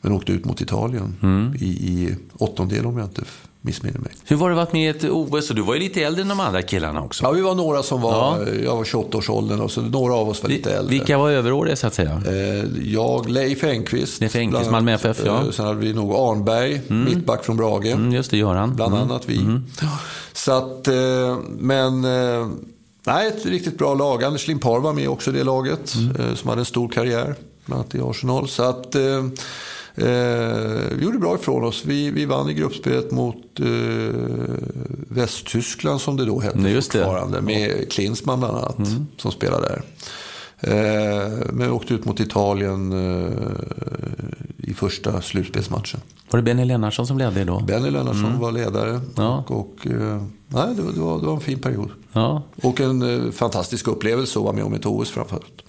men åkte ut mot Italien mm. i, i åttondel om jag inte missminner mig. Hur var det att vara med i ett OS? Och du var ju lite äldre än de andra killarna också. Ja, vi var några som var, ja. jag var 28-årsåldern och så några av oss var lite äldre. Vilka var överåriga så att säga? Eh, jag, Leif Engqvist. Leif Engqvist, Malmö FF, ja. Eh, sen hade vi nog Arnberg, mm. mittback från Brage. Mm, just det, Göran. Bland mm. annat vi. Mm. Så att, eh, men... Nej, ett riktigt bra lag. Anders Limpar var med också i det laget, mm. som hade en stor karriär, bland annat i Arsenal. Så att, vi gjorde bra ifrån oss. Vi, vi vann i gruppspelet mot eh, Västtyskland som det då hette Nej, fortfarande. Det. Med Klinsmann bland annat mm. som spelade där. Eh, men vi åkte ut mot Italien eh, i första slutspelsmatchen. Var det Benny Lennartsson som ledde då? Benny Lennartsson mm. var ledare. Ja. Och, och, eh, nej, det, var, det, var, det var en fin period. Ja. Och en fantastisk upplevelse att vara med om ett OS framförallt.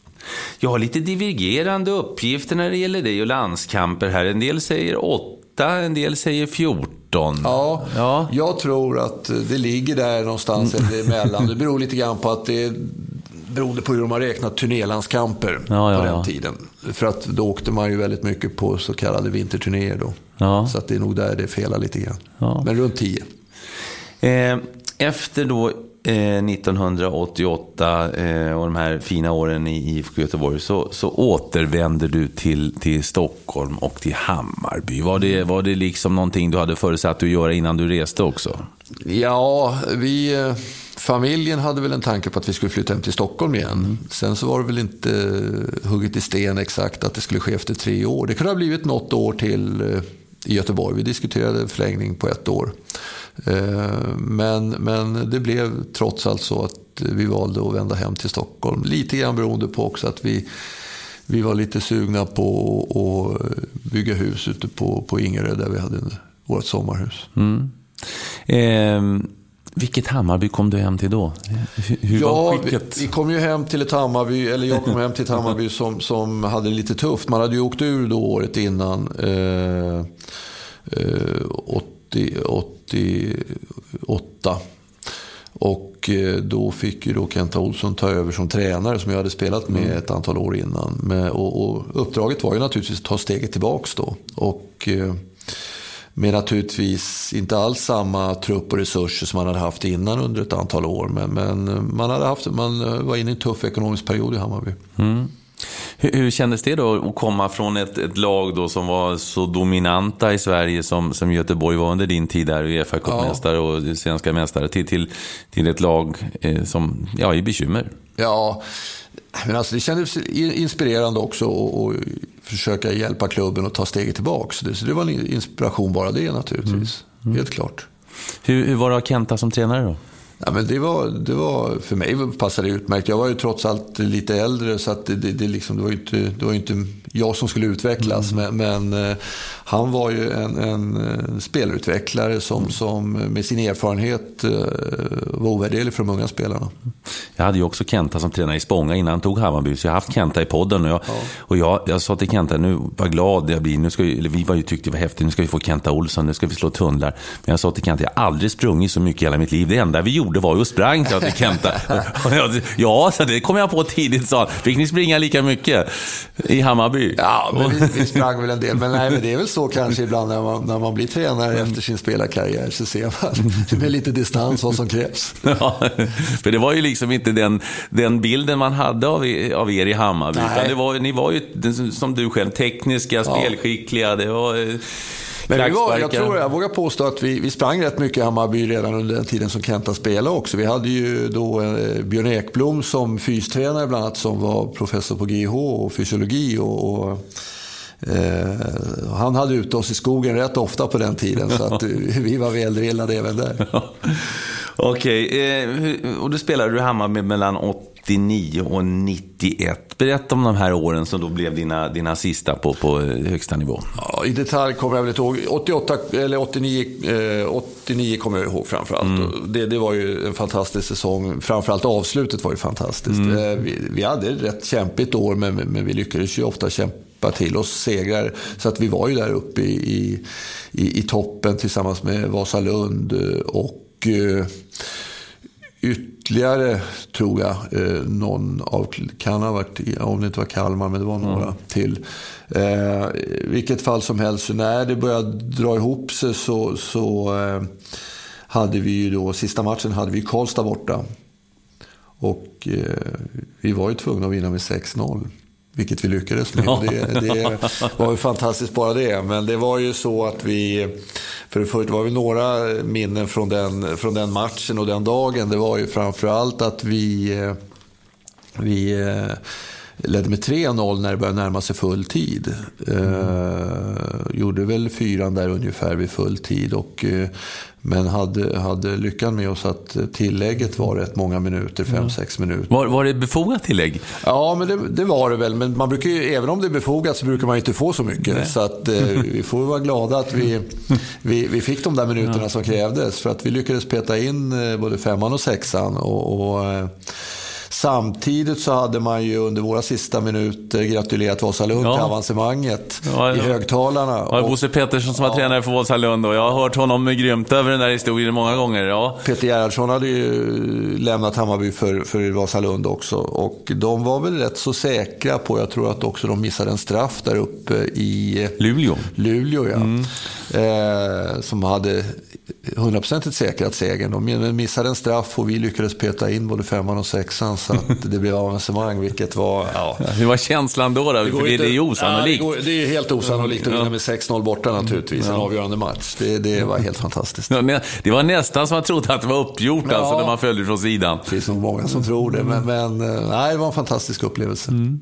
Jag har lite divergerande uppgifter när det gäller dig och landskamper här. En del säger åtta, en del säger 14. Ja, ja, jag tror att det ligger där någonstans emellan. Det beror lite grann på att det beroende på hur de har räknat turnélandskamper ja, ja, på den ja. tiden. För att då åkte man ju väldigt mycket på så kallade vinterturnéer då. Så att det är nog där det felar lite grann. Men runt tio. Eh, efter då 1988 eh, eh, och de här fina åren i IFK Göteborg så, så återvänder du till, till Stockholm och till Hammarby. Var det, var det liksom någonting du hade förutsatt att göra innan du reste också? Ja, vi, eh, familjen hade väl en tanke på att vi skulle flytta hem till Stockholm igen. Mm. Sen så var det väl inte hugget i sten exakt att det skulle ske efter tre år. Det kunde ha blivit något år till i Göteborg. Vi diskuterade förlängning på ett år. Eh, men, men det blev trots allt så att vi valde att vända hem till Stockholm. Lite grann beroende på också att vi, vi var lite sugna på att bygga hus ute på, på Ingerö där vi hade vårt sommarhus. Mm. Eh, vilket Hammarby kom du hem till då? Hur ja, var vi, vi, kom ju hem till ett Hammarby, eller jag kom hem till ett Hammarby som, som hade det lite tufft. Man hade ju åkt ur då året innan. Eh, eh, 80, 88. Och eh, då fick ju då Kenta Olsson ta över som tränare som jag hade spelat med mm. ett antal år innan. och, och, uppdraget var ju naturligtvis att ta steget tillbaks då. Och eh, med naturligtvis inte alls samma trupp och resurser som man hade haft innan under ett antal år. Men, men man, hade haft, man var inne i en tuff ekonomisk period i Hammarby. Mm. Hur, hur kändes det då att komma från ett, ett lag då som var så dominanta i Sverige som, som Göteborg var under din tid där, Uefa cupmästare ja. och svenska mästare, till, till, till ett lag eh, som ja, i bekymmer? Ja, men alltså det kändes inspirerande också att försöka hjälpa klubben att ta steget tillbaka. Så det, så det var en inspiration bara det naturligtvis. Mm. Mm. Helt klart. Hur, hur var det att ha Kenta som tränare då? Ja, men det, var, det var, för mig passade det utmärkt. Jag var ju trots allt lite äldre så att det, det, det, liksom, det var ju inte, det var inte jag som skulle utvecklas. Mm. Men, men, eh, han var ju en, en eh, spelutvecklare som, mm. som med sin erfarenhet eh, var ovärderlig för de unga spelarna. Jag hade ju också Kenta som tränare i Spånga innan han tog Hammarby. Så jag har haft Kenta i podden. Och jag, ja. och jag, jag sa till Kenta, nu vad glad jag blir. Nu ska vi, vi var ju, tyckte det var häftigt, nu ska vi få Kenta Olsson, nu ska vi slå tunnlar. Men jag sa till Kenta, jag har aldrig sprungit så mycket i hela mitt liv. Det enda vi gjorde var ju att sprang, sa till Kenta. ja, det kom jag på tidigt, sa han. Fick ni springa lika mycket i Hammarby? Ja, men vi, vi sprang väl en del. Men, nej, men det är väl så kanske ibland när man, när man blir tränare mm. efter sin spelarkarriär så ser man med lite distans vad som krävs. Ja, för det var ju liksom inte den, den bilden man hade av, av er i Hammarby. Utan det var, ni var ju, som du själv, tekniska, spelskickliga. Det var, eh, men vi var, jag tror jag vågar påstå att vi, vi sprang rätt mycket i Hammarby redan under den tiden som Kenta spelade också. Vi hade ju då eh, Björn Ekblom som fystränare bland annat som var professor på GH och fysiologi. och, och Eh, han hade ute oss i skogen rätt ofta på den tiden så att vi var väldrillade även där. Okej, okay. eh, och då spelade du Hammarby mellan 89 och 91. Berätta om de här åren som då blev dina, dina sista på, på högsta nivå. Ja, I detalj kommer jag väl inte ihåg. 88, eller 89, eh, 89 kommer jag ihåg framförallt. Mm. Det, det var ju en fantastisk säsong. Framförallt avslutet var ju fantastiskt. Mm. Eh, vi, vi hade ett rätt kämpigt år men, men vi lyckades ju ofta kämpa till oss segrar. Så att vi var ju där uppe i, i, i toppen tillsammans med Vasalund och eh, ytterligare, tror jag, eh, någon av, kan ha varit, om det inte var Kalmar, men det var några mm. till. Eh, vilket fall som helst, när det började dra ihop sig så, så eh, hade vi ju då, sista matchen hade vi Karlstad borta. Och eh, vi var ju tvungna att vinna med 6-0. Vilket vi lyckades med. Det, det, var ju fantastiskt bara det. Men det var ju så att vi... För det första var det några minnen från den, från den matchen och den dagen. Det var ju framförallt att vi... Vi ledde med 3-0 när det började närma sig full tid. Eh, gjorde väl fyran där ungefär vid full tid. Och, eh, men hade, hade lyckan med oss att tillägget var rätt många minuter, 5-6 mm. minuter. Var, var det befogat tillägg? Ja, men det, det, var det väl. Men man brukar ju, även om det är befogat så brukar man inte få så mycket. Nej. Så att, eh, vi får vara glada att vi, vi, vi fick de där minuterna ja. som krävdes. För att vi lyckades peta in eh, både femman och sexan. och, och eh, Samtidigt så hade man ju under våra sista minuter gratulerat Vasalund ja. till avancemanget ja, ja. i högtalarna. Ja, Bosse Petersson som var tränare för Vasalund och jag har hört honom grymt över den där historien många gånger. Ja. Peter Gerhardsson hade ju lämnat Hammarby för, för Vasalund också och de var väl rätt så säkra på, jag tror att också de missade en straff där uppe i Luleå. Luleå ja. Mm. Eh, som hade hundraprocentigt säkrat segern. De missade en straff och vi lyckades peta in både femman och sexan så att det blev avancemang, vilket var... Ja. Hur var känslan då? då? Det För det, det är ju osannolikt. Ja, det, går, det, är helt osannolikt att vinna med 6-0 borta naturligtvis, en avgörande match. Det, det var helt fantastiskt. det var nästan som man trodde att det var uppgjort ja. alltså, när man följde från sidan. Det finns nog många som tror det, men, men eh, nej, det var en fantastisk upplevelse. Mm.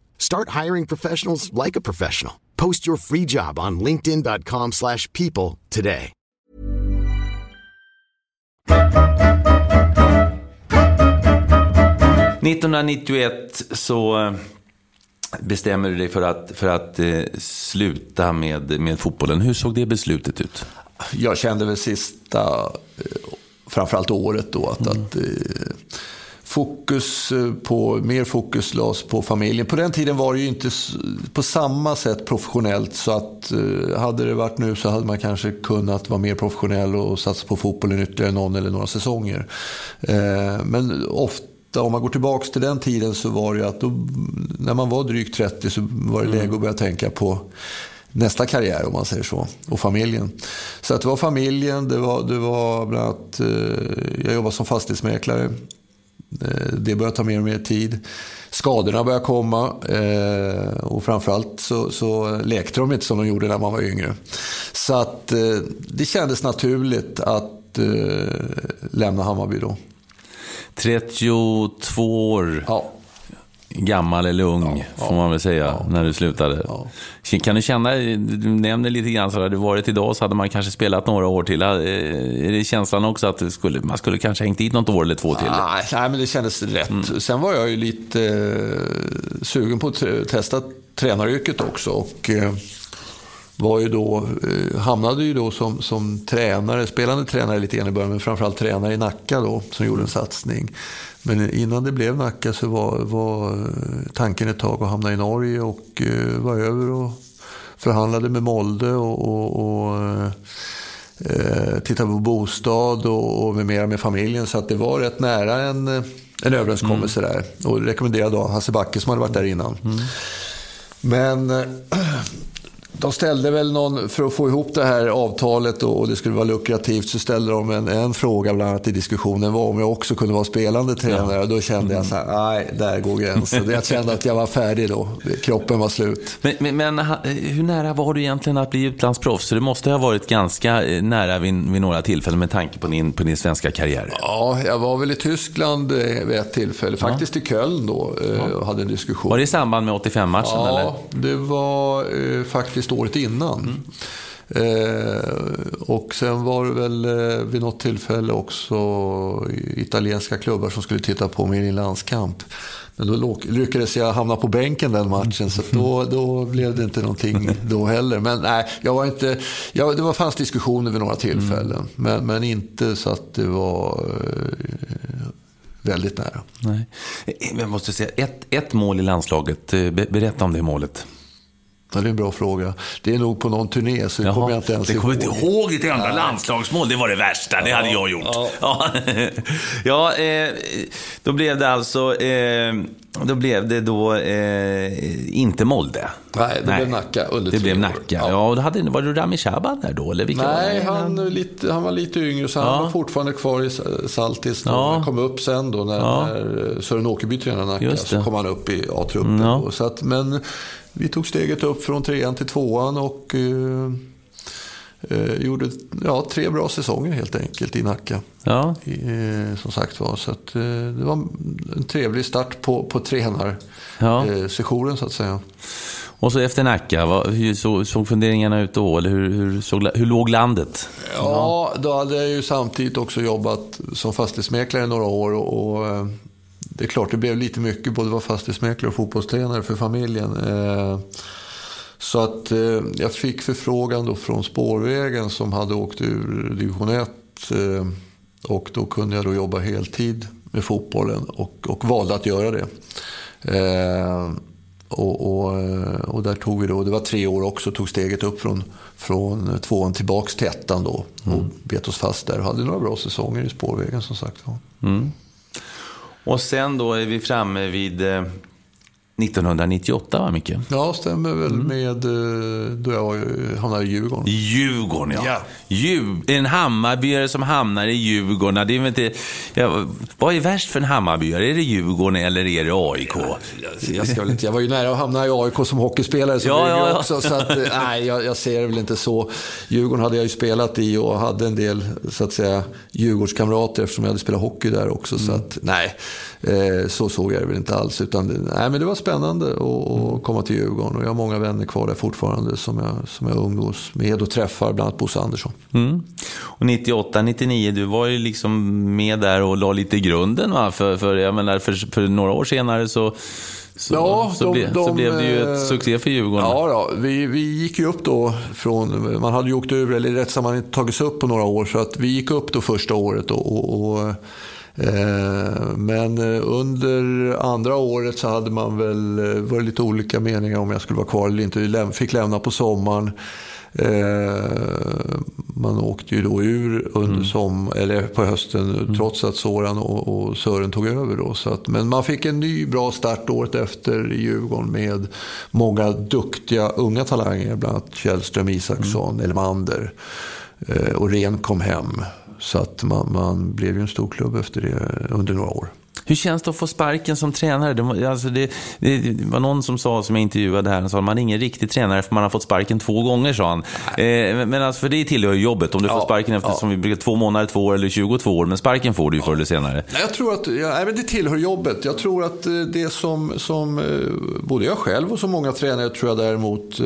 Start hiring professionals like a professional. Post your free job on linkedin.com slash people today. –1991 så eh, bestämmer du dig för att, för att eh, sluta med, med fotbollen. Hur såg det beslutet ut? Jag kände väl sista, eh, framförallt året då, att, mm. att eh, fokus eh, på, mer fokus lades på familjen. På den tiden var det ju inte på samma sätt professionellt så att eh, hade det varit nu så hade man kanske kunnat vara mer professionell och satsa på fotbollen ytterligare någon eller några säsonger. Eh, men ofta om man går tillbaka till den tiden så var det att då, när man var drygt 30 så var det läge att börja tänka på nästa karriär om man säger så. Och familjen. Så att det var familjen, det var, det var bland annat, jag jobbade som fastighetsmäklare det börjar ta mer och mer tid. Skadorna börjar komma eh, och framförallt så, så lekte de inte som de gjorde när man var yngre. Så att eh, det kändes naturligt att lämna Hammarby då. 32 år. Ja gammal eller ung, ja, får man väl säga, ja, när du slutade. Ja. Kan du känna, du nämner lite grann, så hade du varit idag så hade man kanske spelat några år till. Är det känslan också att skulle, man skulle kanske hängt dit något år eller två till? Nej, nej men det kändes rätt. Mm. Sen var jag ju lite eh, sugen på att testa tränaryrket också. Och, eh, var ju då, eh, hamnade ju då som, som tränare, spelande tränare lite grann i början, men framförallt tränare i Nacka då, som gjorde en satsning. Men innan det blev Nacka så var, var eh, tanken ett tag att hamna i Norge och uh, var över och förhandlade med Molde och, och, och uh, tittade på bostad och, och med mera med familjen. Så att det var rätt nära en, en överenskommelse mm. där. Och rekommenderade då Hasse Backe som hade varit där innan. Mm. Men de ställde väl någon, för att få ihop det här avtalet och det skulle vara lukrativt, så ställde de en, en fråga bland annat i diskussionen var om jag också kunde vara spelande tränare. Ja. Då kände jag så här, nej, där går gränsen. Jag kände att jag var färdig då. Kroppen var slut. Men, men, men hur nära var du egentligen att bli utlandsproffs? Det måste ha varit ganska eh, nära vid, vid några tillfällen med tanke på din, på din svenska karriär. Ja, jag var väl i Tyskland eh, vid ett tillfälle. Faktiskt ja. i Köln då eh, och hade en diskussion. Var det i samband med 85-matchen? Ja, eller? det var eh, faktiskt året innan. Eh, och sen var det väl eh, vid något tillfälle också italienska klubbar som skulle titta på en landskamp. Men då lyckades jag hamna på bänken den matchen, så då, då blev det inte någonting då heller. Men nej, jag var inte, jag, det var, fanns diskussioner vid några tillfällen, mm. men, men inte så att det var eh, väldigt nära. Nej. Jag måste säga, ett, ett mål i landslaget, berätta om det målet. Ja, det är en bra fråga. Det är nog på någon turné, så det kommer jag inte ens ihåg. Det kommer inte ihåg ditt enda landslagsmål. Det var det värsta. Det ja, hade jag gjort. Ja, ja eh, då blev det alltså... Eh, då blev det då eh, inte Molde. Nej, det Nej. blev Nacka under Det blev Nacka. Ja. ja, och då hade, var det Rami Shaban där då? Eller vilka Nej, var han, lite, han var lite yngre, så han var fortfarande kvar i Saltis. Ja. Han kom upp sen då, när, ja. när Sören Åkerby tränade Nacka. Så kom han upp i A-truppen. Ja. Så att, men vi tog steget upp från trean till tvåan och eh, eh, gjorde ja, tre bra säsonger helt enkelt i Nacka. Ja. Eh, som sagt var. Så att, eh, det var en trevlig start på, på trenarsessionen ja. så att säga. Och så efter Nacka, vad, hur såg, såg funderingarna ut då? Eller hur, hur, såg, hur låg landet? Ja, då hade jag ju samtidigt också jobbat som fastighetsmäklare några år. Och, och eh, det är klart, det blev lite mycket både vara fastighetsmäklare och fotbollstränare för familjen. Eh, så att eh, jag fick förfrågan då från Spårvägen som hade åkt ur division 1. Eh, och då kunde jag då jobba heltid med fotbollen och, och valde att göra det. Och, och, och, där tog vi då, det var tre år också, tog steget upp från, från tvåan tillbaks till ettan då. Och mm. bet oss fast där och hade några bra säsonger i spårvägen som sagt. Mm. Och sen då är vi framme vid 1998 eh, va Micke? Ja, stämmer väl mm. med eh, då jag hamnade i Djurgården. Djurgården ja. ja. Djur, en Hammarbyare som hamnar i Djurgården. Det är inte, ja, vad är värst för en Hammarbyare? Är det Djurgården eller är det AIK? Ja, jag, jag, ska väl inte, jag var ju nära att hamna i AIK som hockeyspelare som ja, ja, ja. också. Så att, eh, nej, jag, jag, ser det väl inte så. Djurgården hade jag ju spelat i och hade en del så att säga Djurgårdskamrater eftersom jag hade spelat hockey där också. Mm. Så att, nej, eh, så såg jag det väl inte alls. Utan, nej, men det var spännande att, att komma till Djurgården och jag har många vänner kvar där fortfarande som jag, som jag umgås med och träffar, bland annat Bosse Andersson. Mm. Och 98, 99, du var ju liksom med där och la lite grunden va? För, för, jag menar, för, för några år senare så så, ja, så, de, ble, de, så blev det ju ett eh, succé för Djurgården. Ja, ja vi, vi gick ju upp då från, man hade ju åkt över, eller rätt sagt man inte tagits upp på några år. Så att vi gick upp då första året och, och, och eh, men eh, under andra året så hade man väl, var det lite olika meningar om jag skulle vara kvar eller inte. Vi fick lämna på sommaren. Eh, man åkte ju då ur under mm. som, eller på hösten mm. trots att Soran och, Sören tog över. Då, så att, men man fick en ny bra start året efter i Djurgården med många duktiga unga talanger. Bland annat Källström, Isaksson, mm. Elmander. Eh, och Ren kom hem. Så att man, man blev ju en stor klubb efter det under några år. Hur känns det att få sparken som tränare? Det, alltså det, det, var någon som sa, som jag intervjuade här, han sa man är ingen riktig tränare för man har fått sparken två gånger, sa han. Eh, men alltså, för det tillhör ju jobbet. Om du ja, får sparken efter, ja. som vi brukar, två månader, två år eller 22 år. Men sparken får du ju förr eller senare. Jag tror att, ja, men det tillhör jobbet. Jag tror att eh, det som, som eh, både jag själv och så många tränare tror jag däremot eh,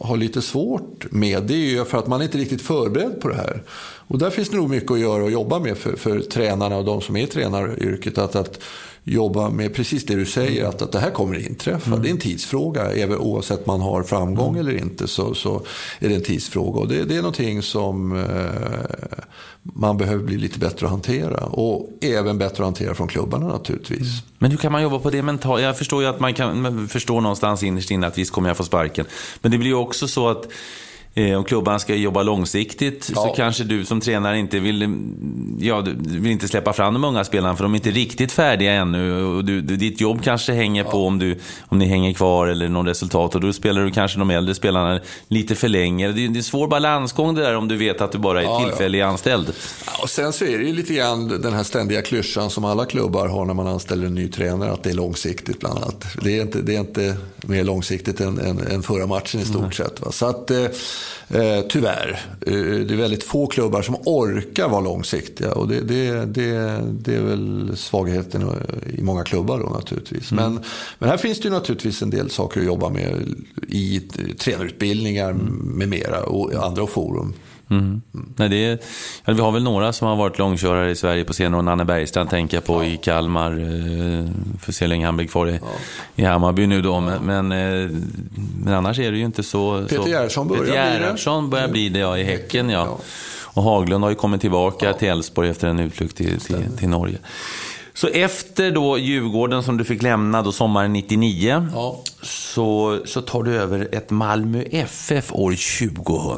har lite svårt med, det är ju för att man är inte riktigt förberedd på det här. Och där finns det nog mycket att göra och jobba med för, för tränarna och de som är i tränaryrket. Att, att jobba med precis det du säger, att, att det här kommer att inträffa. Mm. Det är en tidsfråga. Även oavsett man har framgång mm. eller inte så, så är det en tidsfråga. Och det, det är någonting som eh, man behöver bli lite bättre att hantera. Och även bättre att hantera från klubbarna naturligtvis. Mm. Men hur kan man jobba på det mentalt? Jag förstår ju att man kan förstå någonstans innerst inne att visst kommer jag få sparken. Men det blir ju också så att om klubban ska jobba långsiktigt Ja. så kanske du som tränare inte vill, ja, vill inte släppa fram de unga spelarna för de är inte riktigt färdiga ännu. Och du, ditt jobb kanske hänger på om, du, om ni hänger kvar eller någon resultat och då spelar du kanske de äldre spelarna lite för länge. Det är, det är en svår balansgång det där om du vet att du bara är Ja, ja. tillfällig anställd. Ja, och sen så är det ju lite grann den här ständiga klyschan som alla klubbar har när man anställer en ny tränare, att det är långsiktigt bland annat. Det är inte, det är inte mer långsiktigt än, än, än förra matchen i stort sett. Va? Så att, eh, tyvärr, eh, det är väldigt få klubbar som orkar vara långsiktiga. Och det, det, det, det är väl svagheten i många klubbar då naturligtvis. Men, men här finns det ju naturligtvis en del saker att jobba med i tränarutbildningar med mera och andra forum. Mm. Nej, det är, ja, vi har väl några som har varit långkörare i Sverige på senare och Nanne Bergstrand tänker jag på i Kalmar. Eh, för se hur länge han blir kvar i, i Hammarby nu då. Men, men, eh, men annars är det ju inte så... Peter. Gerhardsson börjar Peter. Gerhardsson börjar bli det, ja, i Häcken ja. Ja. Och Haglund har ju kommit tillbaka till Elfsborg efter en utflykt till, till, till Norge. Så efter då Djurgården som du fick lämna då sommaren 99 Ja. så, så tar du över ett Malmö FF år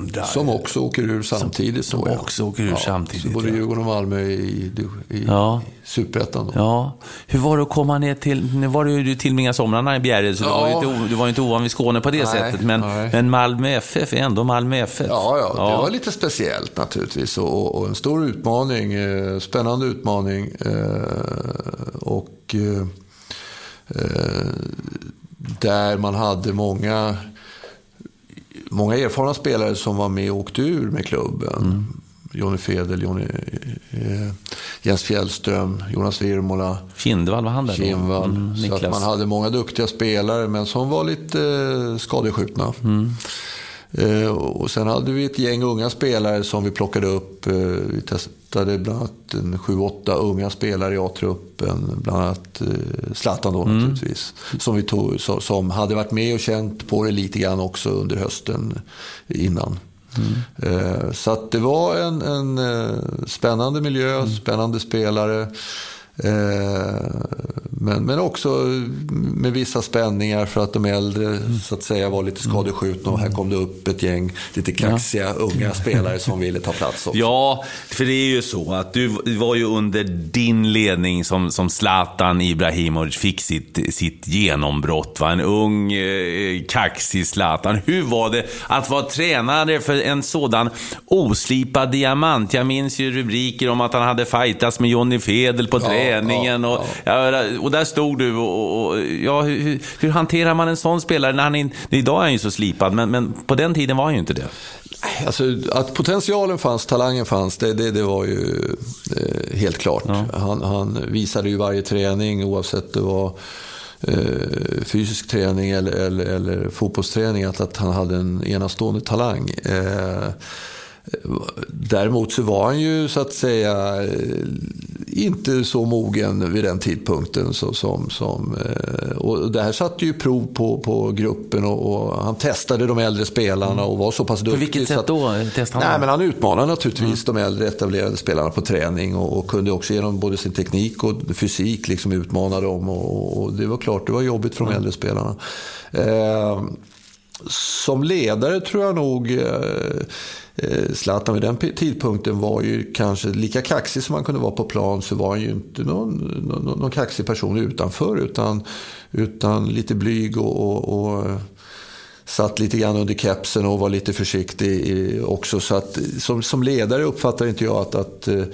2000. Som också åker ur samtidigt. som ja. också åker ur samtidigt, Så både ja. Djurgården och Malmö i, i, Ja. i Superettan. Ja, hur var det att komma ner till, nu var det ju du tillbringade somrarna i Bjärred, så du, Ja. var ju inte, du var inte ovan vid Skåne på det Nej, sättet. Men, nej. men Malmö FF är ändå Malmö FF. Ja, ja, det var lite speciellt naturligtvis och, och, och en stor utmaning, eh, spännande utmaning. Eh, och eh, eh, där man hade många, många erfarna spelare som var med och åkte ur med klubben. Jonny Fedel, Jonny, eh, Jens Fjällström, Jonas Virmola. Kindvall var han där då? Kinvall. Mm, så att man hade många duktiga spelare men som var lite eh, skadeskjutna. Mm. Eh, och sen hade vi ett gäng unga spelare som vi plockade upp. Eh, vi testade bland annat en sju, åtta unga spelare i A-truppen. Bland annat eh, Zlatan då Mm. naturligtvis. Som, vi tog, som hade varit med och känt på det lite grann också under hösten innan. Mm. Eh, Så att det var en, en eh, spännande miljö, Mm. spännande spelare. Eh, Men, men också med vissa spänningar för att de äldre Mm. så att säga var lite skadeskjutna och här kom det upp ett gäng lite kaxiga unga spelare som ville ta plats också. Ja, för det är ju så att du var ju under din ledning som, som Zlatan Ibrahimovic fick sitt, sitt genombrott. Va? En ung, eh, kaxig Zlatan. Hur var det att vara tränare för en sådan oslipad diamant? Jag minns ju rubriker om att han hade fightats med Johnny Fedel på Ja, träningen. ja, och, ja, och där stod du. Och, och, ja, hur, hur- hanterar man en sån spelare? När han in, idag är han ju så slipad, men, men på den tiden var han ju inte det. Alltså, att potentialen fanns, talangen fanns, det, det, det var ju eh, helt klart. Han, han visade ju varje träning, oavsett det var eh, fysisk träning eller, eller, eller fotbollsträning, att, att han hade en enastående talang. Eh, Däremot så var han ju så att säga inte så mogen vid den tidpunkten. Så, som, som, eh, och det här satte ju prov på, på gruppen och, och han testade de äldre spelarna och var så pass duktig. vilket så sätt att- då testade han Nej, men han utmanade naturligtvis de äldre etablerade spelarna på träning och, och kunde också genom både sin teknik och fysik liksom utmana dem. Och, och det var klart, det var jobbigt för de äldre spelarna. Eh, som ledare tror jag nog eh, eh, Zlatan vid den tidpunkten var ju kanske lika kaxig som han kunde vara på plan så var han ju inte någon, någon, någon kaxig person utanför utan, utan lite blyg och, och, och eh, satt lite grann under kepsen och var lite försiktig också. Så att, som, som ledare uppfattar inte jag att, att eh,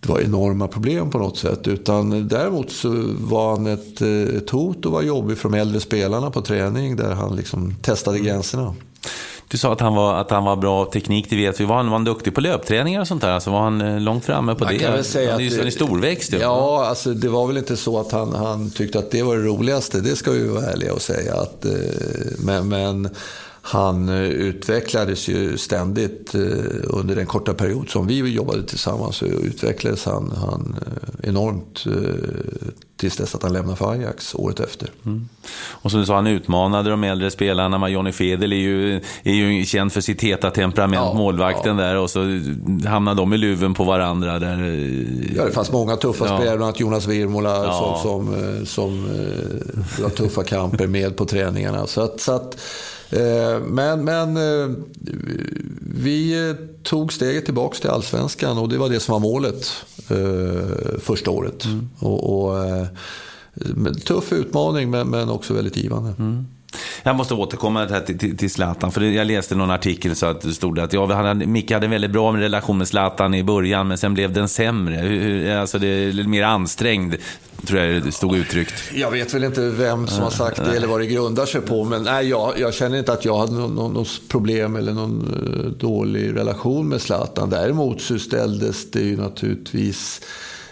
det var enorma problem på något sätt. Utan däremot så var han ett, ett hot och var jobbig för de äldre spelarna på träning där han liksom testade gränserna. Du sa att han var, att han var bra teknik, det vet vi. Var han, var han duktig på löpträningar och sånt där? Alltså var han eh, långt framme på Man det? kan väl säga han är ju att han är det- storväxt ju. Ja, alltså det var väl inte så att han, han tyckte att det var det roligaste. Det ska vi vara ärliga och säga. Att, eh, men, men han eh, utvecklades ju ständigt eh, under den korta period som vi jobbade tillsammans. Så utvecklades han, han eh, enormt tills dess att han lämnade för Ajax året efter. Och som du sa, han utmanade de äldre spelarna. Johnny Fedel är ju, är ju känd för sitt heta temperament, Ja, målvakten där. Och så hamnade de i luven på varandra. Där, Ja, det fanns många tuffa Ja. spelare, bland annat Jonas Virmola Ja. som, som, som var tuffa kamper med på träningarna. Så att, så att men men eh, vi tog steget tillbaka till allsvenskan och det var det som var målet eh, första året. Mm. Och, och tuff utmaning men, men också väldigt givande. Mm. Jag måste återkomma till, till, till Zlatan, för jag läste någon artikel så att det stod att ja, hade, Micke hade en väldigt bra relation med Zlatan i början, men sen blev den sämre. Hur, alltså det är mer ansträngd, tror jag det stod uttryckt. Jag vet väl inte vem som har sagt det eller vad det grundar sig på, men nej, jag, jag känner inte att jag hade någon, något problem eller någon uh, dålig relation med Zlatan. Däremot så ställdes det ju naturligtvis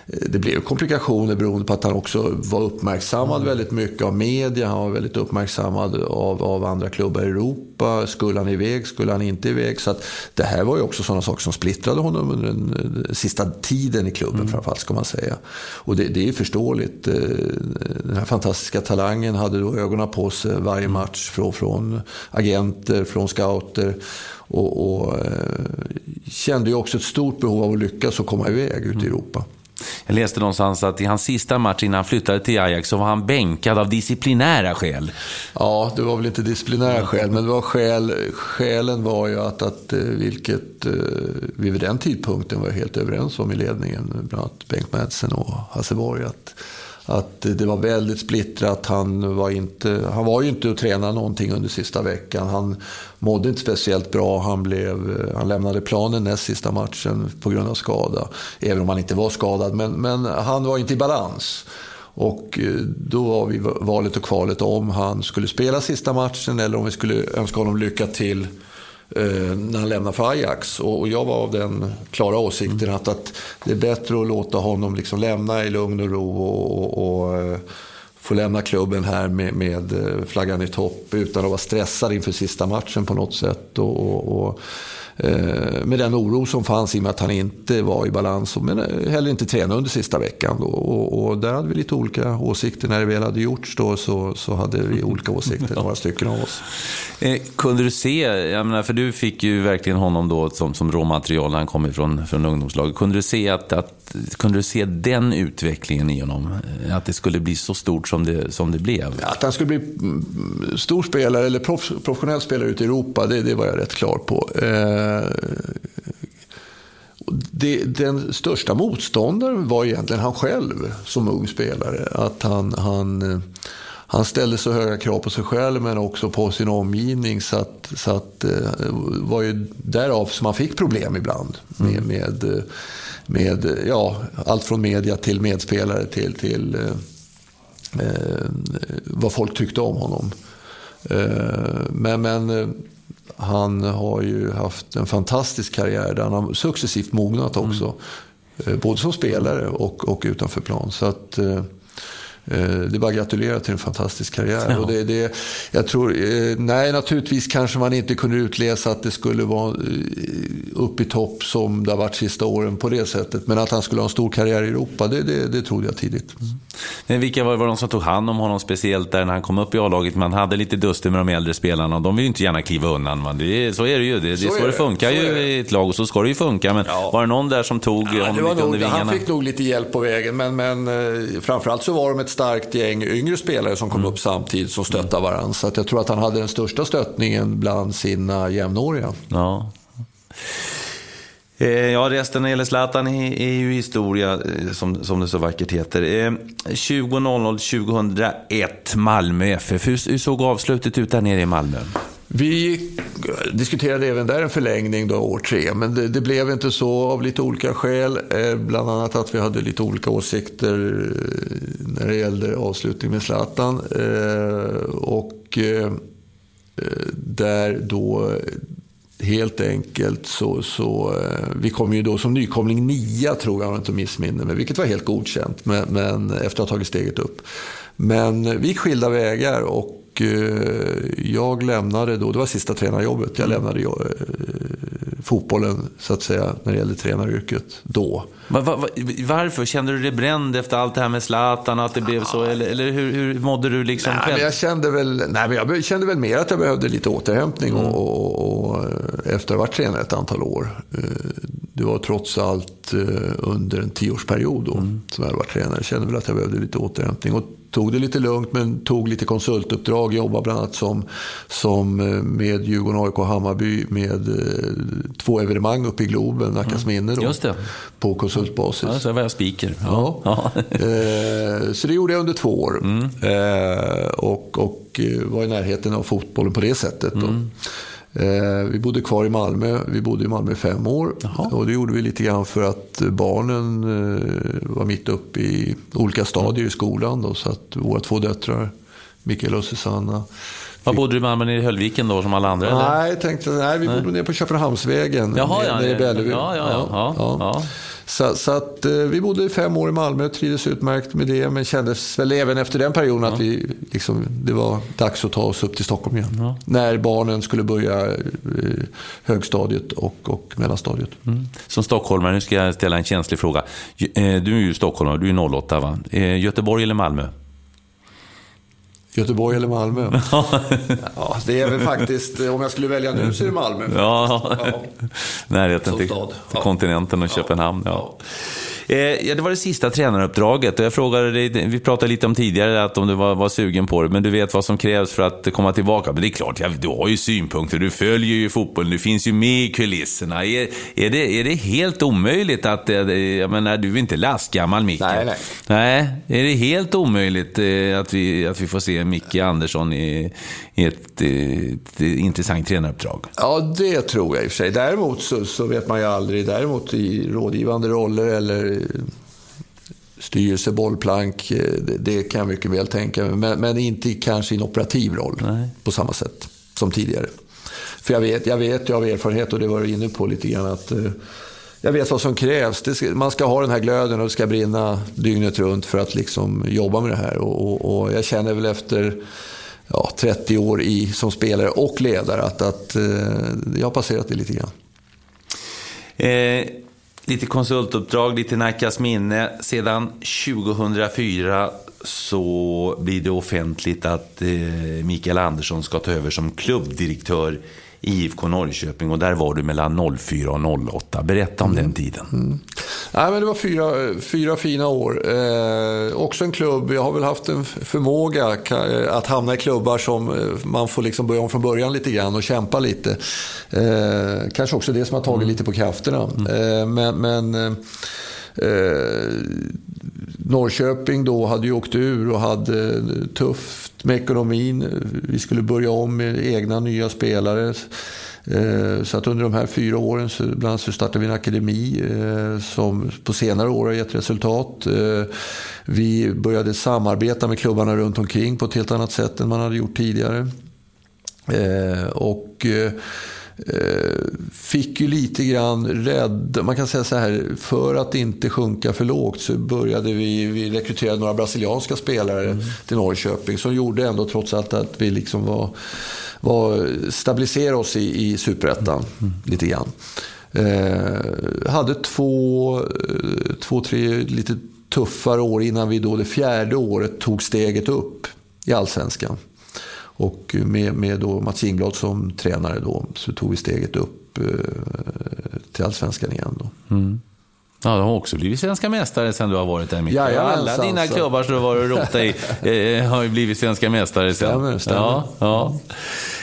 det blev komplikationer beroende på att han också var uppmärksammad mm. väldigt mycket av media. Han var väldigt uppmärksammad av, av andra klubbar i Europa. Skulle han iväg, skulle han inte iväg? Så att det här var ju också sådana saker som splittrade honom under den, den sista tiden i klubben mm. framförallt ska man säga. Och det, det är förståeligt. Eh, den här fantastiska talangen hade då ögonen på sig varje mm. match från, från agenter, från scouter. Och, och eh, kände ju också ett stort behov av att lyckas och komma iväg ut i mm. Europa. Jag läste någonstans att i hans sista match innan han flyttade till Ajax så var han bänkad av disciplinära skäl. Ja, det var väl inte disciplinära skäl, men det var skäl, skälen var ju att, att eh, vilket vi vid den tidpunkten var helt överens om i ledningen, bland annat Bengt Madsen och Hasse Borg, att att det var väldigt splittrat. Han var, inte, han var ju inte och tränade någonting under sista veckan. Han mådde inte speciellt bra. Han, blev, han lämnade planen näst sista matchen på grund av skada. Även om han inte var skadad. Men, men han var inte i balans. Och eh, då var vi valet och kvalet om han skulle spela sista matchen eller om vi skulle önska honom lycka till när han lämnar för Ajax. Och, jag var av den klara åsikten mm. att, att det är bättre att låta honom liksom lämna i lugn och ro och, och, och eh, få lämna klubben här med, med, eh, flaggan i topp utan att vara stressad inför sista matchen på något sätt. och, och Eh, med den oro som fanns i och med att han inte var i balans, men eh, heller inte tränade under sista veckan. Och, och, där hade vi lite olika åsikter. När det väl hade gjorts då så, så hade vi olika åsikter, några stycken av oss. Eh, kunde du se, jag menar, för du fick ju verkligen honom då som, som råmaterial när han kom ifrån från ungdomslaget. Kunde du se att, att kunde du se den utvecklingen i honom? Att det skulle bli så stort som det, som det blev? Att han skulle bli mm, stor spelare, eller proff, professionell spelare ute i Europa, det, det var jag rätt klar på. Eh, det, den största motståndaren var egentligen han själv som ung spelare. Att han, han, han ställde så höga krav på sig själv men också på sin omgivning. Så att, så att, eh, var ju därav som han fick problem ibland. Med, mm. med med ja, allt från media till medspelare till, till eh, eh, vad folk tyckte om honom. Eh, men, men eh, han har ju haft en fantastisk karriär där han har successivt mognat också. Mm. Både som spelare och, och utanför plan. Så att, eh, Eh, det är bara att gratulera till en fantastisk karriär. Ja. Och det, det, jag tror, eh, nej, naturligtvis kanske man inte kunde utläsa att det skulle vara eh, upp i topp som det har varit sista åren på det sättet. Men att han skulle ha en stor karriär i Europa, det, det, det trodde jag tidigt. Mm. Men vilka var, var de som tog hand om honom speciellt där när han kom upp i A-laget? Man hade lite duster med de äldre spelarna och de vill ju inte gärna kliva undan. Man. Det, så är det ju. Det, det, så, så det funkar så ju i ett lag och så ska det ju funka. Men ja. var det någon där som tog ja, honom lite nog, under vingarna? Han fick nog lite hjälp på vägen, men, men framförallt så var de ett starkt gäng yngre spelare som kom mm. upp samtidigt som stöttade varandra. Så att jag tror att han hade den största stöttningen bland sina jämnåriga. Ja. Eh, ja, resten när det gäller Zlatan är, ju historia, eh, som, som det så vackert heter. 20.00-2001, eh, Malmö FF. Hur, hur såg avslutet ut där nere i Malmö? Vi diskuterade även där en förlängning då år tre, men det, det, blev inte så av lite olika skäl. Eh, bland annat att vi hade lite olika åsikter eh, när det gällde avslutning med Zlatan. Eh, och där då helt enkelt så, så vi kom ju då som nykomling nia tror jag, om jag inte missminner mig, vilket var helt godkänt men, men efter att ha tagit steget upp. Men vi gick skilda vägar och Eh, jag lämnade då, det var sista tränarjobbet, jag mm. lämnade jag, eh, fotbollen så att säga när det gällde tränaryrket då. Var, var, varför? Kände du dig bränd efter allt det här med Zlatan, att det blev så? Eller, eller hur, hur mådde du liksom nej, Men jag kände väl, nej, men jag kände väl mer att jag behövde lite återhämtning mm. och, och, och, eh, efter att ha varit tränare ett antal år. Det var trots allt under en tioårsperiod då, mm. som jag hade varit tränare. Jag kände väl att jag behövde lite återhämtning. Och tog det lite lugnt men tog lite konsultuppdrag. Jobbade bland annat som, som eh, med Djurgården, AIK och Hammarby med eh, två evenemang uppe i Globen, Nackas mm. minne. Då, Just det. På konsultbasis. Ja, så var jag speaker. Ja. ja. eh, så det gjorde jag under två år. Mm. Eh, och, och var i närheten av fotbollen på det sättet. Mm. Eh, vi bodde kvar i Malmö. Vi bodde i Malmö i fem år. Jaha. Och det gjorde vi lite grann för att barnen eh, var mitt uppe i olika stadier i skolan. Då, så att våra två döttrar, Mikael och Susanna, var bodde du i Malmö? Nere i Höllviken då, som alla andra? Nej, jag tänkte, nej vi bodde nere på Köpenhamnsvägen. Jaha, nere, ja, nere i Bellevue. Ja, ja, ja, ja, ja. Så, så, att eh, vi bodde fem år i Malmö, trivdes utmärkt med det. Men kändes väl även efter den perioden att vi, liksom, det var dags att ta oss upp till Stockholm igen. När barnen skulle börja eh, högstadiet och, och mellanstadiet. Mm. Som stockholmare, nu ska jag ställa en känslig fråga. Eh, du är ju stockholmare, du är 08 va? Göteborg eller Malmö? Göteborg eller Malmö? ja, det är väl faktiskt, om jag skulle välja nu så är det Malmö. Ja, ja. närheten till, till kontinenten och Köpenhamn. Ja. Eh, det var det sista tränaruppdraget. Jag frågade dig, vi pratade lite om tidigare att om du var, var, sugen på det, men du vet vad som krävs för att komma tillbaka. Men det är klart, ja, du har ju synpunkter, du följer ju fotbollen, du finns ju med i kulisserna. Är, är, det, är det helt omöjligt att, eh, jag menar, du är inte lastgammal Micke? Nej, nej. Nej, är det helt omöjligt eh, att vi, att vi får se Micke Andersson i, i ett, ett, intressant tränaruppdrag? Ja, det tror jag i och för sig. Däremot så, så vet man ju aldrig, däremot i rådgivande roller eller styrelse, bollplank, eh, det, kan jag mycket väl tänka mig. Men, men, inte kanske i en operativ roll Nej. på samma sätt som tidigare. För jag vet, jag vet ju av erfarenhet, och det var du inne på lite grann, att eh, jag vet vad som krävs. Ska, man ska ha den här glöden och det ska brinna dygnet runt för att liksom jobba med det här. Och, och, och jag känner väl efter ja, 30 år i, som spelare och ledare att, att eh, jag har passerat det lite grann. Eh, lite konsultuppdrag, lite Nackas minne. Sedan 2004 så blir det offentligt att eh, Mikael Andersson ska ta över som klubbdirektör IFK Norrköping och där var du mellan 04 och 08. Berätta om mm. den tiden. Mm. Nej, men det var fyra, fyra fina år. Eh, också en klubb, jag har väl haft en förmåga att hamna i klubbar som eh, man får liksom börja om från början lite grann och kämpa lite. Eh, kanske också det som har tagit mm. lite på krafterna. Mm. Eh, men, men eh, Norrköping då hade ju åkt ur och hade tufft med ekonomin. Vi skulle börja om med egna nya spelare. Eh, så att under de här fyra åren så bland annat så startade vi en akademi eh, som på senare år har gett resultat. Eh, vi började samarbeta med klubbarna runt omkring på ett helt annat sätt än man hade gjort tidigare. Och fick ju lite grann rädd, man kan säga så här, för att inte sjunka för lågt så började vi, vi rekryterade några brasilianska spelare mm. till Norrköping som gjorde ändå trots allt att vi liksom var var, stabilisera oss i, i superettan mm. lite grann. Eh, hade två, eh, två, tre lite tuffare år innan vi då det fjärde året tog steget upp i allsvenskan. Och med, med då Mats Ingblad som tränare då, så tog vi steget upp eh, till allsvenskan igen. Då. Mm. Ja, du har också blivit svenska mästare sen du har varit där Micke. Ja, Alla dina alltså. klubbar som du har varit och rotat i eh, har ju blivit svenska mästare sen. Stämmer, stämmer. Ja, ja.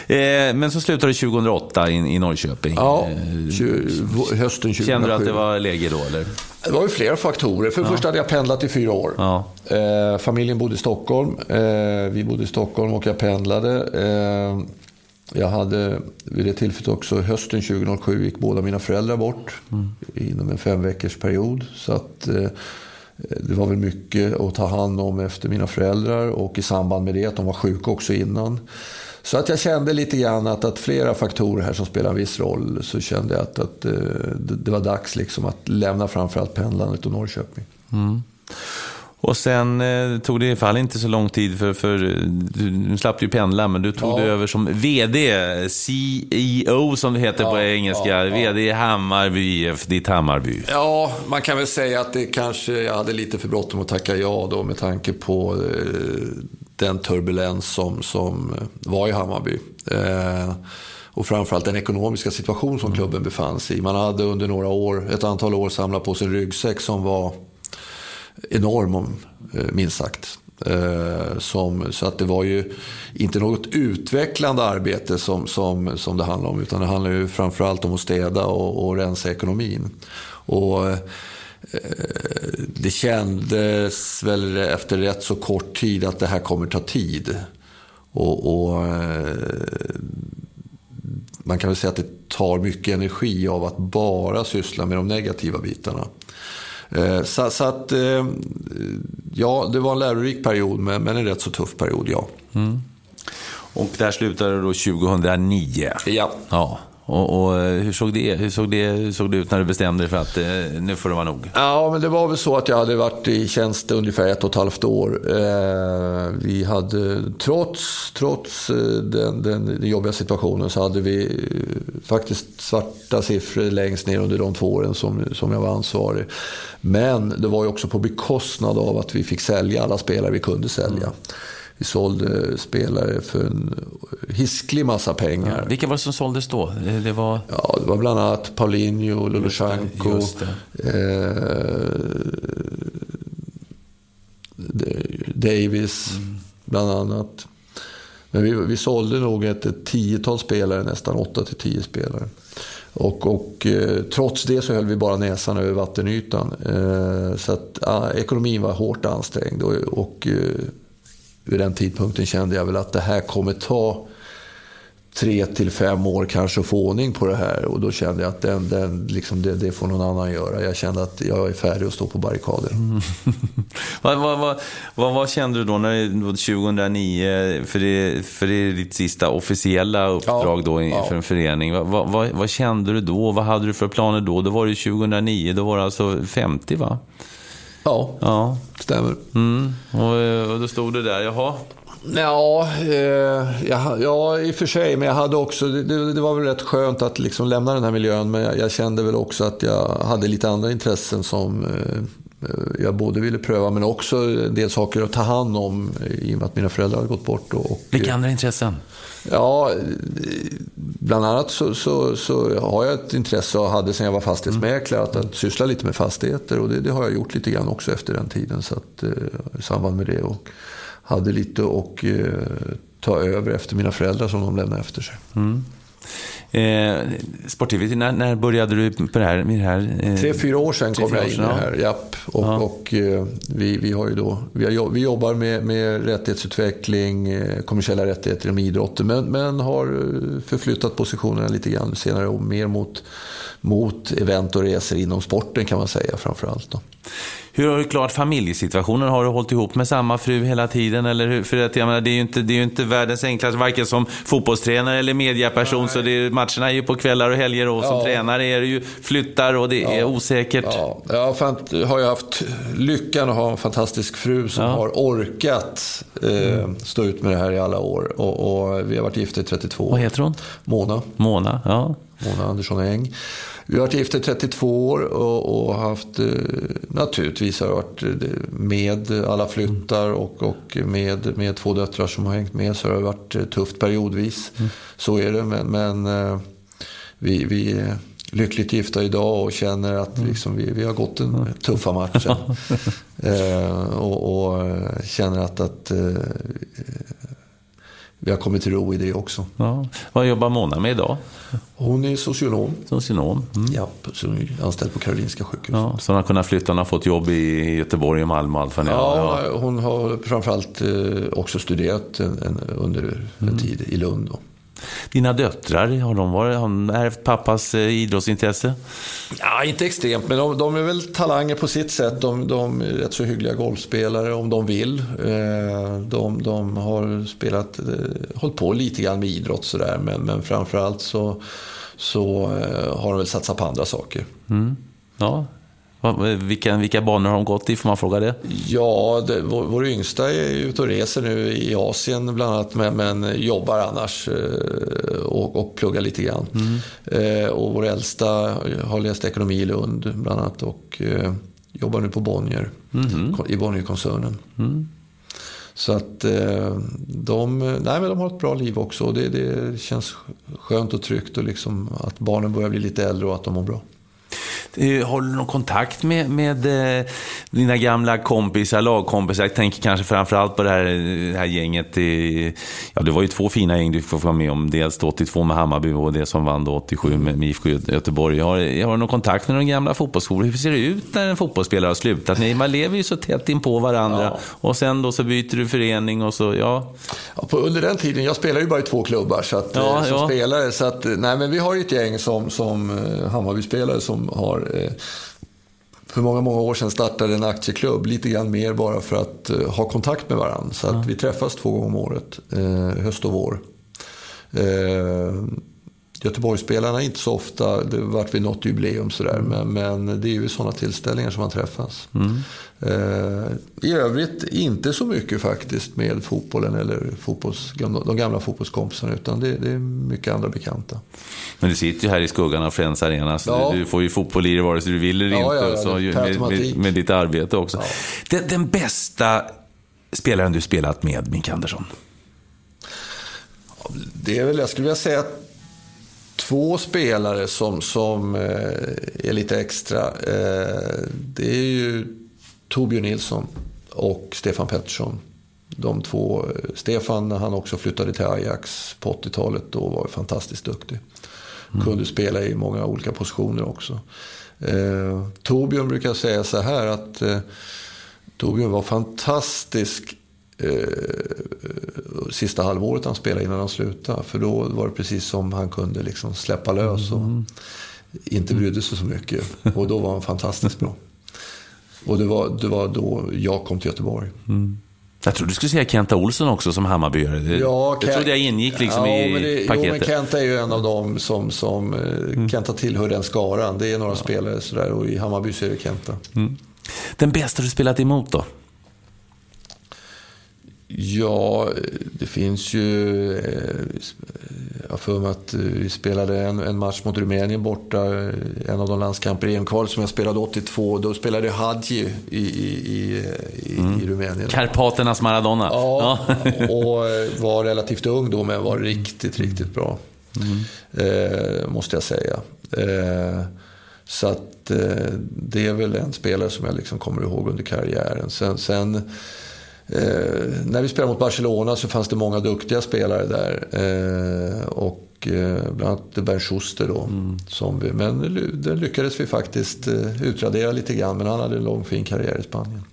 Eh, men så slutade det 2008 i, i Norrköping. Ja, eh, hösten 2007. Kände du att det var läge då? Eller? Det var ju flera faktorer. För det ja. första hade jag pendlat i fyra år. Ja. Eh, familjen bodde i Stockholm. Eh, vi bodde i Stockholm och jag pendlade. Eh, jag hade vid det tillfället också, hösten 2007 gick båda mina föräldrar bort mm. inom en fem veckors period. Så att, det var väl mycket att ta hand om efter mina föräldrar och i samband med det att de var sjuka också innan. Så att jag kände lite grann att, att flera faktorer här som spelar en viss roll. Så kände jag att, att eh, det, det var dags liksom att lämna framförallt pendlandet och Norrköping. Mm. Och sen eh, tog det i fall inte så lång tid för, för du, du slapp ju pendla, men du tog ja. det över som VD, CEO som det heter ja, på engelska. Ja, VD i Hammarby IF, ditt Hammarby. Ja, man kan väl säga att det kanske, jag hade lite för bråttom att tacka ja då med tanke på eh, den turbulens som, som var i Hammarby. Eh, och framförallt den ekonomiska situation som klubben befann sig i. Man hade under några år, ett antal år samlat på sig en ryggsäck som var enorm, eh, minst sagt. Eh, som, så att det var ju inte något utvecklande arbete som, som, som det handlade om. Utan det handlade ju framförallt om att städa och, och rensa ekonomin. Och, eh, det kändes väl efter rätt så kort tid att det här kommer ta tid. Och, och eh, man kan väl säga att det tar mycket energi av att bara syssla med de negativa bitarna. Eh, så, så, att, eh, ja, det var en lärorik period, men, en rätt så tuff period, ja. Mm. Och där slutade då 2009? Ja. ja. Och, och, hur, såg det, hur, såg det, hur såg det ut när du bestämde dig för att eh, nu får det vara nog? Ja, men det var väl så att jag hade varit i tjänst ungefär ett och ett halvt år. Eh, vi hade, trots, trots eh, den, den, den jobbiga situationen, så hade vi eh, faktiskt svarta siffror längst ner under de två åren som, som jag var ansvarig. Men det var ju också på bekostnad av att vi fick sälja alla spelare vi kunde sälja. Mm. Vi sålde spelare för en hisklig massa pengar. Ja, vilka var det som såldes då? Det var, ja, det var bland annat Paulinho, Lulushanko, eh, Davis, mm. bland annat. Men vi, vi sålde nog ett, tiotal spelare, nästan åtta till tio spelare. Och, och eh, trots det så höll vi bara näsan över vattenytan. Eh, så att ja, ekonomin var hårt ansträngd. Och, och eh, vid den tidpunkten kände jag väl att det här kommer ta tre till fem år kanske att få ordning på det här. Och då kände jag att den, den, liksom det, det, får någon annan göra. Jag kände att jag är färdig att stå på barrikader. Mm. vad, vad, vad, vad, kände du då när 2009, för det, för det är ditt sista officiella uppdrag ja, då ja. för en förening. Vad, vad, vad, kände du då? Vad hade du för planer då? Då var det 2009, då var det alltså 50 va? Ja, ja. stämmer. Mm. Och, och då stod det där, jaha. Ja, eh, ja, ja, i och för sig. Men jag hade också, det, det, var väl rätt skönt att liksom lämna den här miljön. Men jag, jag, kände väl också att jag hade lite andra intressen som eh, jag både ville pröva men också en del saker att ta hand om i och med att mina föräldrar hade gått bort. Och, Vilka andra intressen? Ja, bland annat så, så, så, har jag ett intresse och hade sedan jag var fastighetsmäklare att, att syssla lite med fastigheter. Och det, det, har jag gjort lite grann också efter den tiden. Så att, eh, I samband med det. Och hade lite att eh, ta över efter mina föräldrar som de lämnade efter sig. Mm. Eh, Sport-TV, när, när, började du på det här? Med det här eh, Tre, fyra år sedan kom jag in i det här. Japp. Och, ja. och eh, vi, vi, har ju då, vi, har, vi jobbar med, med rättighetsutveckling, eh, kommersiella rättigheter inom idrotten. Men, men har eh, förflyttat positionerna lite grann senare och mer mot, mot event och resor inom sporten kan man säga framförallt. Då. Hur har du klarat familjesituationen? Har du hållit ihop med samma fru hela tiden? Eller hur? För att, jag menar, det, är ju inte, det är inte världens enklaste, varken som fotbollstränare eller mediaperson. Nej. Så det, matcherna är ju på kvällar och helger och som ja. tränare är det ju flyttar och det ja. är osäkert. Ja. Jag har ju haft lyckan att ha en fantastisk fru som ja. har orkat eh, mm. stå ut med det här i alla år. Och, och vi har varit gifta i 32 år. Vad heter hon? Mona. Mona, ja. Mona Andersson Eng. Vi har varit gifta i 32 år och, och haft, eh, naturligtvis har varit eh, med alla flyttar och, och med, med två döttrar som har hängt med så har det varit eh, tufft periodvis. Mm. Så är det, men, men vi, vi är lyckligt gifta idag och känner att mm. liksom, vi, vi har gått den tuffa matchen. eh, och, och, känner att, att vi har kommit till ro i det också. Ja. Vad jobbar Mona med idag? Hon är socionom. Socionom? Mm. Ja, anställd på Karolinska sjukhuset. Ja, så hon har kunnat flytta, hon har fått jobb i Göteborg och Malmö och allt vad ja, ja, hon har framförallt eh, också studerat en, en, under en mm. tid i Lund. Då. Dina döttrar, har de, varit, har de ärvt pappas eh, idrottsintresse? Ja, inte extremt, men de, de, är väl talanger på sitt sätt. De, de, är rätt så hyggliga golfspelare om de vill. Eh, de, de har spelat, eh, hållit på lite grann med idrott sådär, men, men framförallt så, så har de väl satsat på andra saker. Mm. Ja, vilka, vilka banor har de gått i, får man fråga det? Ja, det, vår, vår yngsta är ute och reser nu i Asien bland annat, men, men jobbar annars eh, och, och pluggar lite grann. Mm. Eh, och vår äldsta har läst ekonomi i Lund bland annat och eh, jobbar nu på Bonnier, mm. i Bonnierkoncernen. Mm. Så att de, nej, men de har ett bra liv också. Det, det känns skönt och tryggt och liksom att barnen börjar bli lite äldre och att de mår bra. Eh, har du någon kontakt med, med eh, dina gamla kompisar, lagkompisar? Jag tänker kanske framförallt på det här, det här gänget. I, ja, det var ju två fina gäng du får vara med om. Dels 82 med Hammarby och det som vann 87 med IFK Göteborg. Har, har någon kontakt med de gamla fotbollsskolor. Hur ser det ut när en fotbollsspelare har slutat? Man lever ju så tätt in på varandra. Ja. Och sen då så byter du förening och så, ja. ja på, under den tiden, jag spelade ju bara i två klubbar så att, ja, eh, som spelare. Så att, nej, men vi har ju ett gäng som, som eh, Hammarby-spelare som har eh, för många, många år sedan startade en aktieklubb. Lite grann mer bara för att uh, ha kontakt med varandra. Så att vi träffas två gånger om året, uh, höst och vår. Göteborgsspelarna inte så ofta, det har varit vid något jubileum sådär. Men, men det är ju sådana tillställningar som man träffas. Mm. Eh, I övrigt inte så mycket faktiskt med fotbollen eller fotbolls, de gamla fotbollskompisarna. Utan det, det, är mycket andra bekanta. Men du sitter ju här i skuggan av Friends Arena. Så ja. du, får ju fotboll i dig vare sig du vill eller ja, inte. Ja, så med, med, med, ditt arbete också. Den, den bästa spelaren du spelat med, Mink Andersson? Det är väl, jag skulle vilja säga att två spelare som, som eh, är lite extra. Eh, det är ju Torbjörn Nilsson och Stefan Pettersson. De två, Stefan när han också flyttade till Ajax på 80-talet, då var fantastiskt duktig. Mm. Kunde spela i många olika positioner också. Eh, Torbjörn brukar säga så här att eh, Torbjörn var fantastisk eh, sista halvåret han spelade innan han slutade. För då var det precis som han kunde liksom släppa lös och mm. inte brydde sig så mycket. Och då var han fantastiskt bra. Och det var, det var då jag kom till Göteborg. Mm. Jag trodde du skulle säga Kenta Olsson också som Hammarbyare. Det, ja, det trodde jag ingick liksom ja, i det, paketet. Jo, men Kenta är ju en av dem som, som eh, mm. Kenta tillhör den skaran. Det är några ja. spelare sådär och i Hammarby så är det Kenta. Mm. Den bästa du spelat emot då? Ja, det finns ju... Eh, jag för mig att vi spelade en, en, match mot Rumänien borta. En av de landskamper i EM-kvalet som jag spelade 82. Då spelade Hadji i, i, i, mm. i Rumänien. Karpaternas Maradona. Ja, och var relativt ung då, men var riktigt, riktigt bra. Mm. Eh, måste jag säga. Eh, så att eh, det är väl en spelare som jag liksom kommer ihåg under karriären. Sen, sen Eh, när vi spelade mot Barcelona så fanns det många duktiga spelare där. Eh, och eh, bland annat Bernd Schuster då. Mm. Som vi, men den lyckades vi faktiskt eh, utradera lite grann. Men han hade en lång fin karriär i Spanien.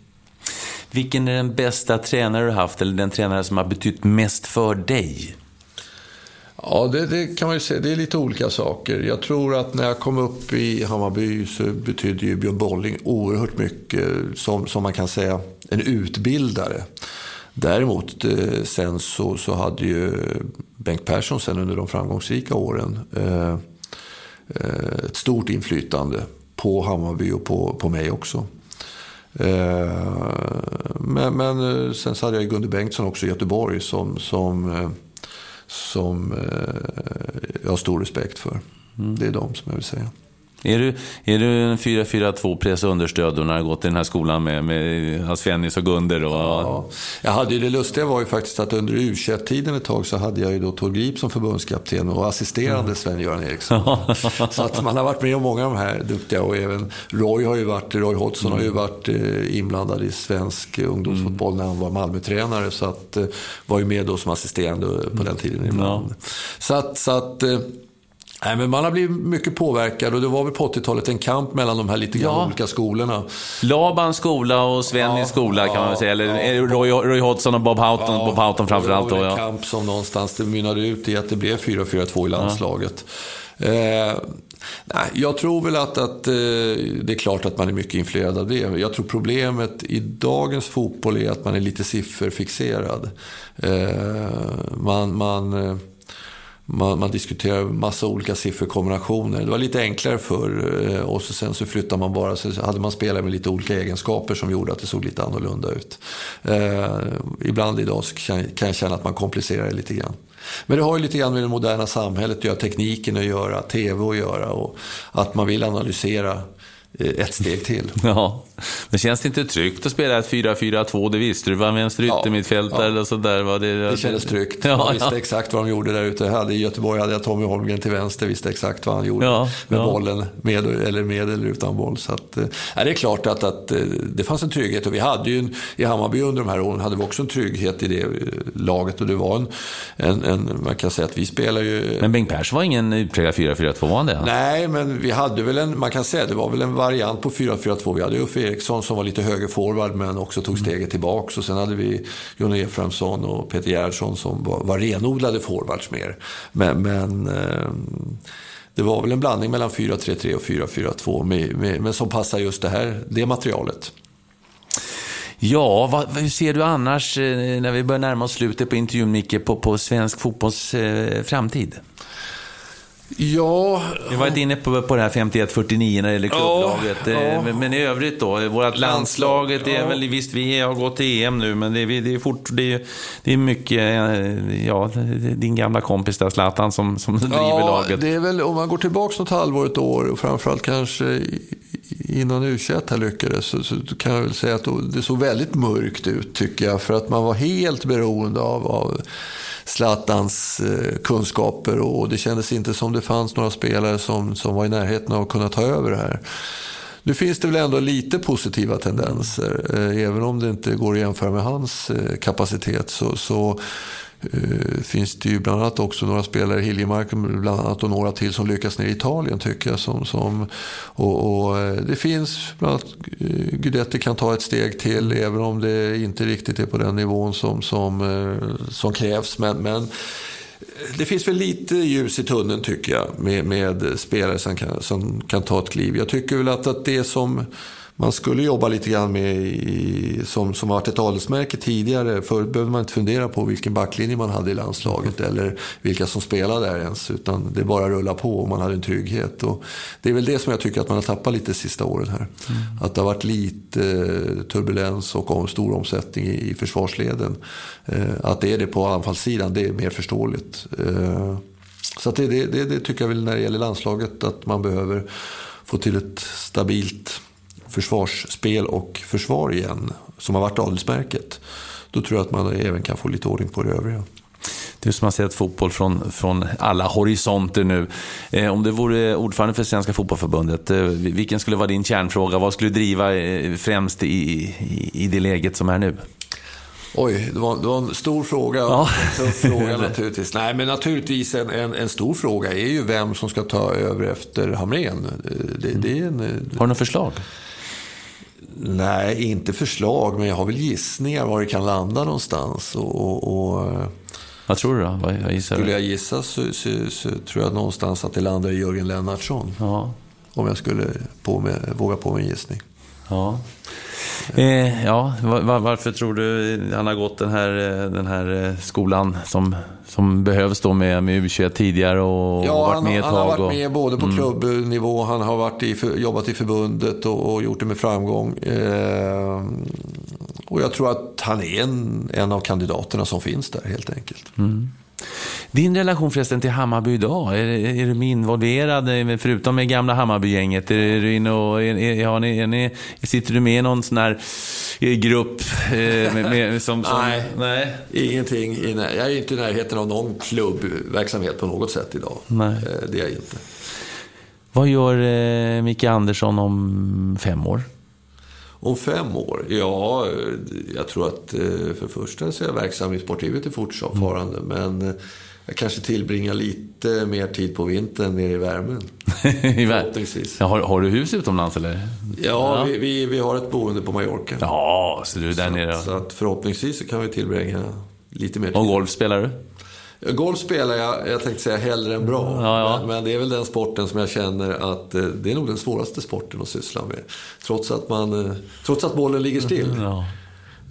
Vilken är den bästa tränare du haft? Eller den tränare som har betytt mest för dig? Ja, det, det, kan man ju säga. Det är lite olika saker. Jag tror att när jag kom upp i Hammarby så betydde ju Björn Bolling oerhört mycket som, som man kan säga en utbildare. Däremot eh, sen så, så hade ju Bengt Persson sen under de framgångsrika åren eh, eh, ett stort inflytande på Hammarby och på, på mig också. Eh, men, men eh, sen så hade jag Gunde Bengtsson också i Göteborg som, som som eh, jag har stor respekt för. Mm. Det är de som jag vill säga. Är du, är du en 4-4-2 press och understöd när du har gått i den här skolan med, med Svennis och Gunder? Och... Ja. Jag hade ju, det lustiga var ju faktiskt att under u tiden ett tag så hade jag ju då Tor Grip som förbundskapten och assisterande mm. Sven-Göran Eriksson. så att man har varit med om många av de här duktiga och även Roy har ju varit, Roy Hodgson mm. har ju mm. varit eh, inblandad i svensk ungdomsfotboll mm. när han var Malmötränare. Så att eh, var ju med då som assisterande på den tiden ibland. Ja. Så att, så att eh, Nej, men man har blivit mycket påverkad och det var väl på 80-talet en kamp mellan de här lite grann ja. olika skolorna. Labans skola och Svennis ja, skola kan man väl säga. Eller ja, Roy, Roy Hodgson och Bob Houghton, ja, Bob Houghton framförallt. Det var en kamp som någonstans det mynnade ut i att det blev 4-4-2 i landslaget. Eh, nej, jag tror väl att, att eh, det är klart att man är mycket influerad av det. Jag tror problemet i dagens fotboll är att man är lite sifferfixerad. Eh, man... man eh, man, man diskuterar massa olika sifferkombinationer. Det var lite enklare förr eh, och så sen så flyttade man bara, så hade man spelare med lite olika egenskaper som gjorde att det såg lite annorlunda ut. Eh, ibland idag så kan, kan jag känna att man komplicerar det lite grann. Men det har ju lite grann med det moderna samhället att göra, tekniken att göra, TV att göra och att man vill analysera ett steg till. Ja, men känns det inte tryggt att spela ett 4-4-2? Det visste du, var vänster yttermittfältare ja, eller sådär? Var det, det kändes tryggt. Ja, jag visste ja. exakt vad de gjorde där ute. Hade, I Göteborg hade jag Tommy Holmgren till vänster, visste exakt vad han gjorde ja, med bollen, med eller med eller utan boll. Så att, äh, det är klart att, att det fanns en trygghet och vi hade ju i Hammarby under de här åren hade vi också en trygghet i det laget och det var en, en, en man kan säga att vi spelar ju... Men Bengt Persson var ingen utpräglad 4-4-2 var det? Nej, men vi hade väl en, man kan säga det var väl en variant på 4-4-2. Vi hade Uffe Eriksson som var lite höger forward men också tog steget tillbaks. Och sen hade vi Jon Efraimsson och Peter Gerhardsson som var, var renodlade forwards mer. Men, men eh, det var väl en blandning mellan 4-3-3 och 4-4-2 men som passar just det här, det materialet. Ja, vad, hur ser du annars, eh, när vi börjar närma oss slutet på intervjun, Micke, på, på svensk fotbolls eh, framtid? Ja... Vi har varit inne på, på det här 51-49 när det gäller klubblaget. Ja, ja. Men, men, i övrigt då? Vårt landslaget är ja. väl, visst vi har gått till EM nu, men det, är, det är, fort, det är, det är mycket, eh, ja, din gamla kompis där Zlatan som, som driver laget. det är väl, om man går tillbaka något halvår, ett år och framförallt kanske innan u här lyckades så, så, kan jag väl säga att det såg väldigt mörkt ut tycker jag. För att man var helt beroende av, av Zlatans eh, kunskaper och det kändes inte som det fanns några spelare som, som var i närheten av att kunna ta över det här. Nu finns det väl ändå lite positiva tendenser. Eh, även om det inte går att jämföra med hans eh, kapacitet så, så Eh, finns det ju bland annat också några spelare, Hiljemark bland annat och några till som lyckas ner i Italien tycker jag. Som, som, och, och eh, det finns bland annat uh, Guidetti kan ta ett steg till även om det inte riktigt är på den nivån som, som, som krävs. Men, men det finns väl lite ljus i tunneln tycker jag med, med spelare som kan, som kan ta ett kliv. Jag tycker väl att, att det som man skulle jobba lite grann med, i, som, som varit ett adelsmärke tidigare. Förut behövde man inte fundera på vilken backlinje man hade i landslaget eller vilka som spelade där ens. Utan det bara rulla på och man hade en trygghet. Och det är väl det som jag tycker att man har tappat lite de sista åren här. Mm. Att det har varit lite eh, turbulens och stor omsättning i, i försvarsleden. Eh, att det är det på anfallssidan, det är mer förståeligt. Eh, så det, det, det, tycker jag väl när det gäller landslaget att man behöver få till ett stabilt försvarsspel och försvar igen, som har varit adelsmärket, då tror jag att man även kan få lite ordning på det övriga. Du som har sett fotboll från, från alla horisonter nu. Eh, om du vore ordförande för Svenska Fotbollförbundet, eh, vilken skulle vara din kärnfråga? Vad skulle du driva eh, främst i, i, i det läget som är nu? Oj, det var, det var en stor fråga. Ja. En tuff fråga naturligtvis. Nej, men naturligtvis en, en, en, stor fråga är ju vem som ska ta över efter Hamrén. Det, det är en, Har du något förslag? Nej, inte förslag, men jag har väl gissningar var det kan landa någonstans. Och, och, och vad tror du då? Vad gissar skulle jag gissa så, så, så, tror jag någonstans att det landar i Jörgen Lennartsson. Ja. Om jag skulle på med, våga på mig en gissning. Ja. Eh, ja, var, varför tror du han har gått den här, den här eh, skolan som, som behövs då med, med U21 tidigare och ja, varit med ett tag? Han har varit med både på mm. klubbnivå, han har varit i, jobbat i förbundet och, och gjort det med framgång. Eh, och jag tror att han är en, en av kandidaterna som finns där helt enkelt. Mm. Din relation förresten till Hammarby idag, är, är du involverad, förutom med gamla Hammarbygänget? Är, är du inne och, är, är, är, ni, sitter du med i någon sån här eh, grupp? Eh, med, med, som, som, nej, nej, ingenting. Jag är inte i närheten av någon klubbverksamhet på något sätt idag. Nej. Eh, det är jag inte. Vad gör Micke Andersson om fem år? Om fem år? Ja, jag tror att för första så är jag verksam i sportlivet fortfarande. Mm. Men jag kanske tillbringar lite mer tid på vintern nere i värmen. I Förhoppningsvis. Ja, har, har, du hus utomlands eller? Ja, ja. Vi, vi, vi, har ett boende på Mallorca. Ja, så du är där så nere? Så att förhoppningsvis så kan vi tillbringa lite mer tid. Och golf spelar du? Golf spelar jag, jag tänkte säga hellre än bra. Ja, ja. Men, men, det är väl den sporten som jag känner att eh, det är nog den svåraste sporten att syssla med. Trots att, man, eh, trots att bollen ligger still. Ja.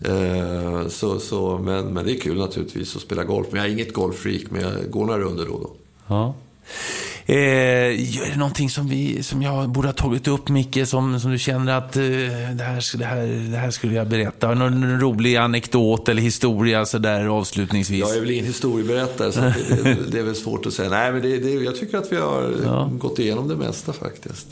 Eh, så, så, men, men det är kul naturligtvis att spela golf. Men jag är inget golffreak, men jag går några runder då och då. Ja. Eh, är det någonting som, vi, som jag borde ha tagit upp, Micke, som, som du känner att eh, det, här, det, här, det här skulle jag berätta? Någon rolig anekdot eller historia så där avslutningsvis? Jag är väl ingen historieberättare, så det, det, det, är väl svårt att säga. Nej, men det, det, jag tycker att vi har ja. gått igenom det mesta faktiskt.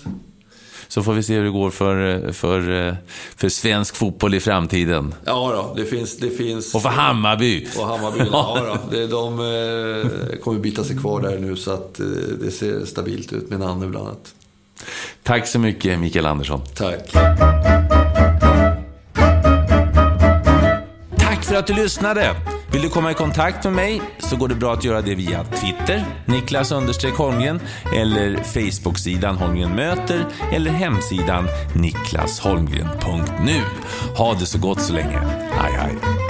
Så får vi se hur det går för, för, för svensk fotboll i framtiden. Ja, då, det finns... Det finns och för Hammarby. Och Hammarby, ja, då, det, de eh, kommer bita sig kvar där nu så att eh, det ser stabilt ut med Nanne bland annat. Tack så mycket, Mikael Andersson. Tack. Tack för att du lyssnade. Vill du komma i kontakt med mig så går det bra att göra det via Twitter, Niklas Holmgren, eller Facebook-sidan Holmgren möter, eller hemsidan niklasholmgren.nu. Ha det så gott så länge. Hej, hej.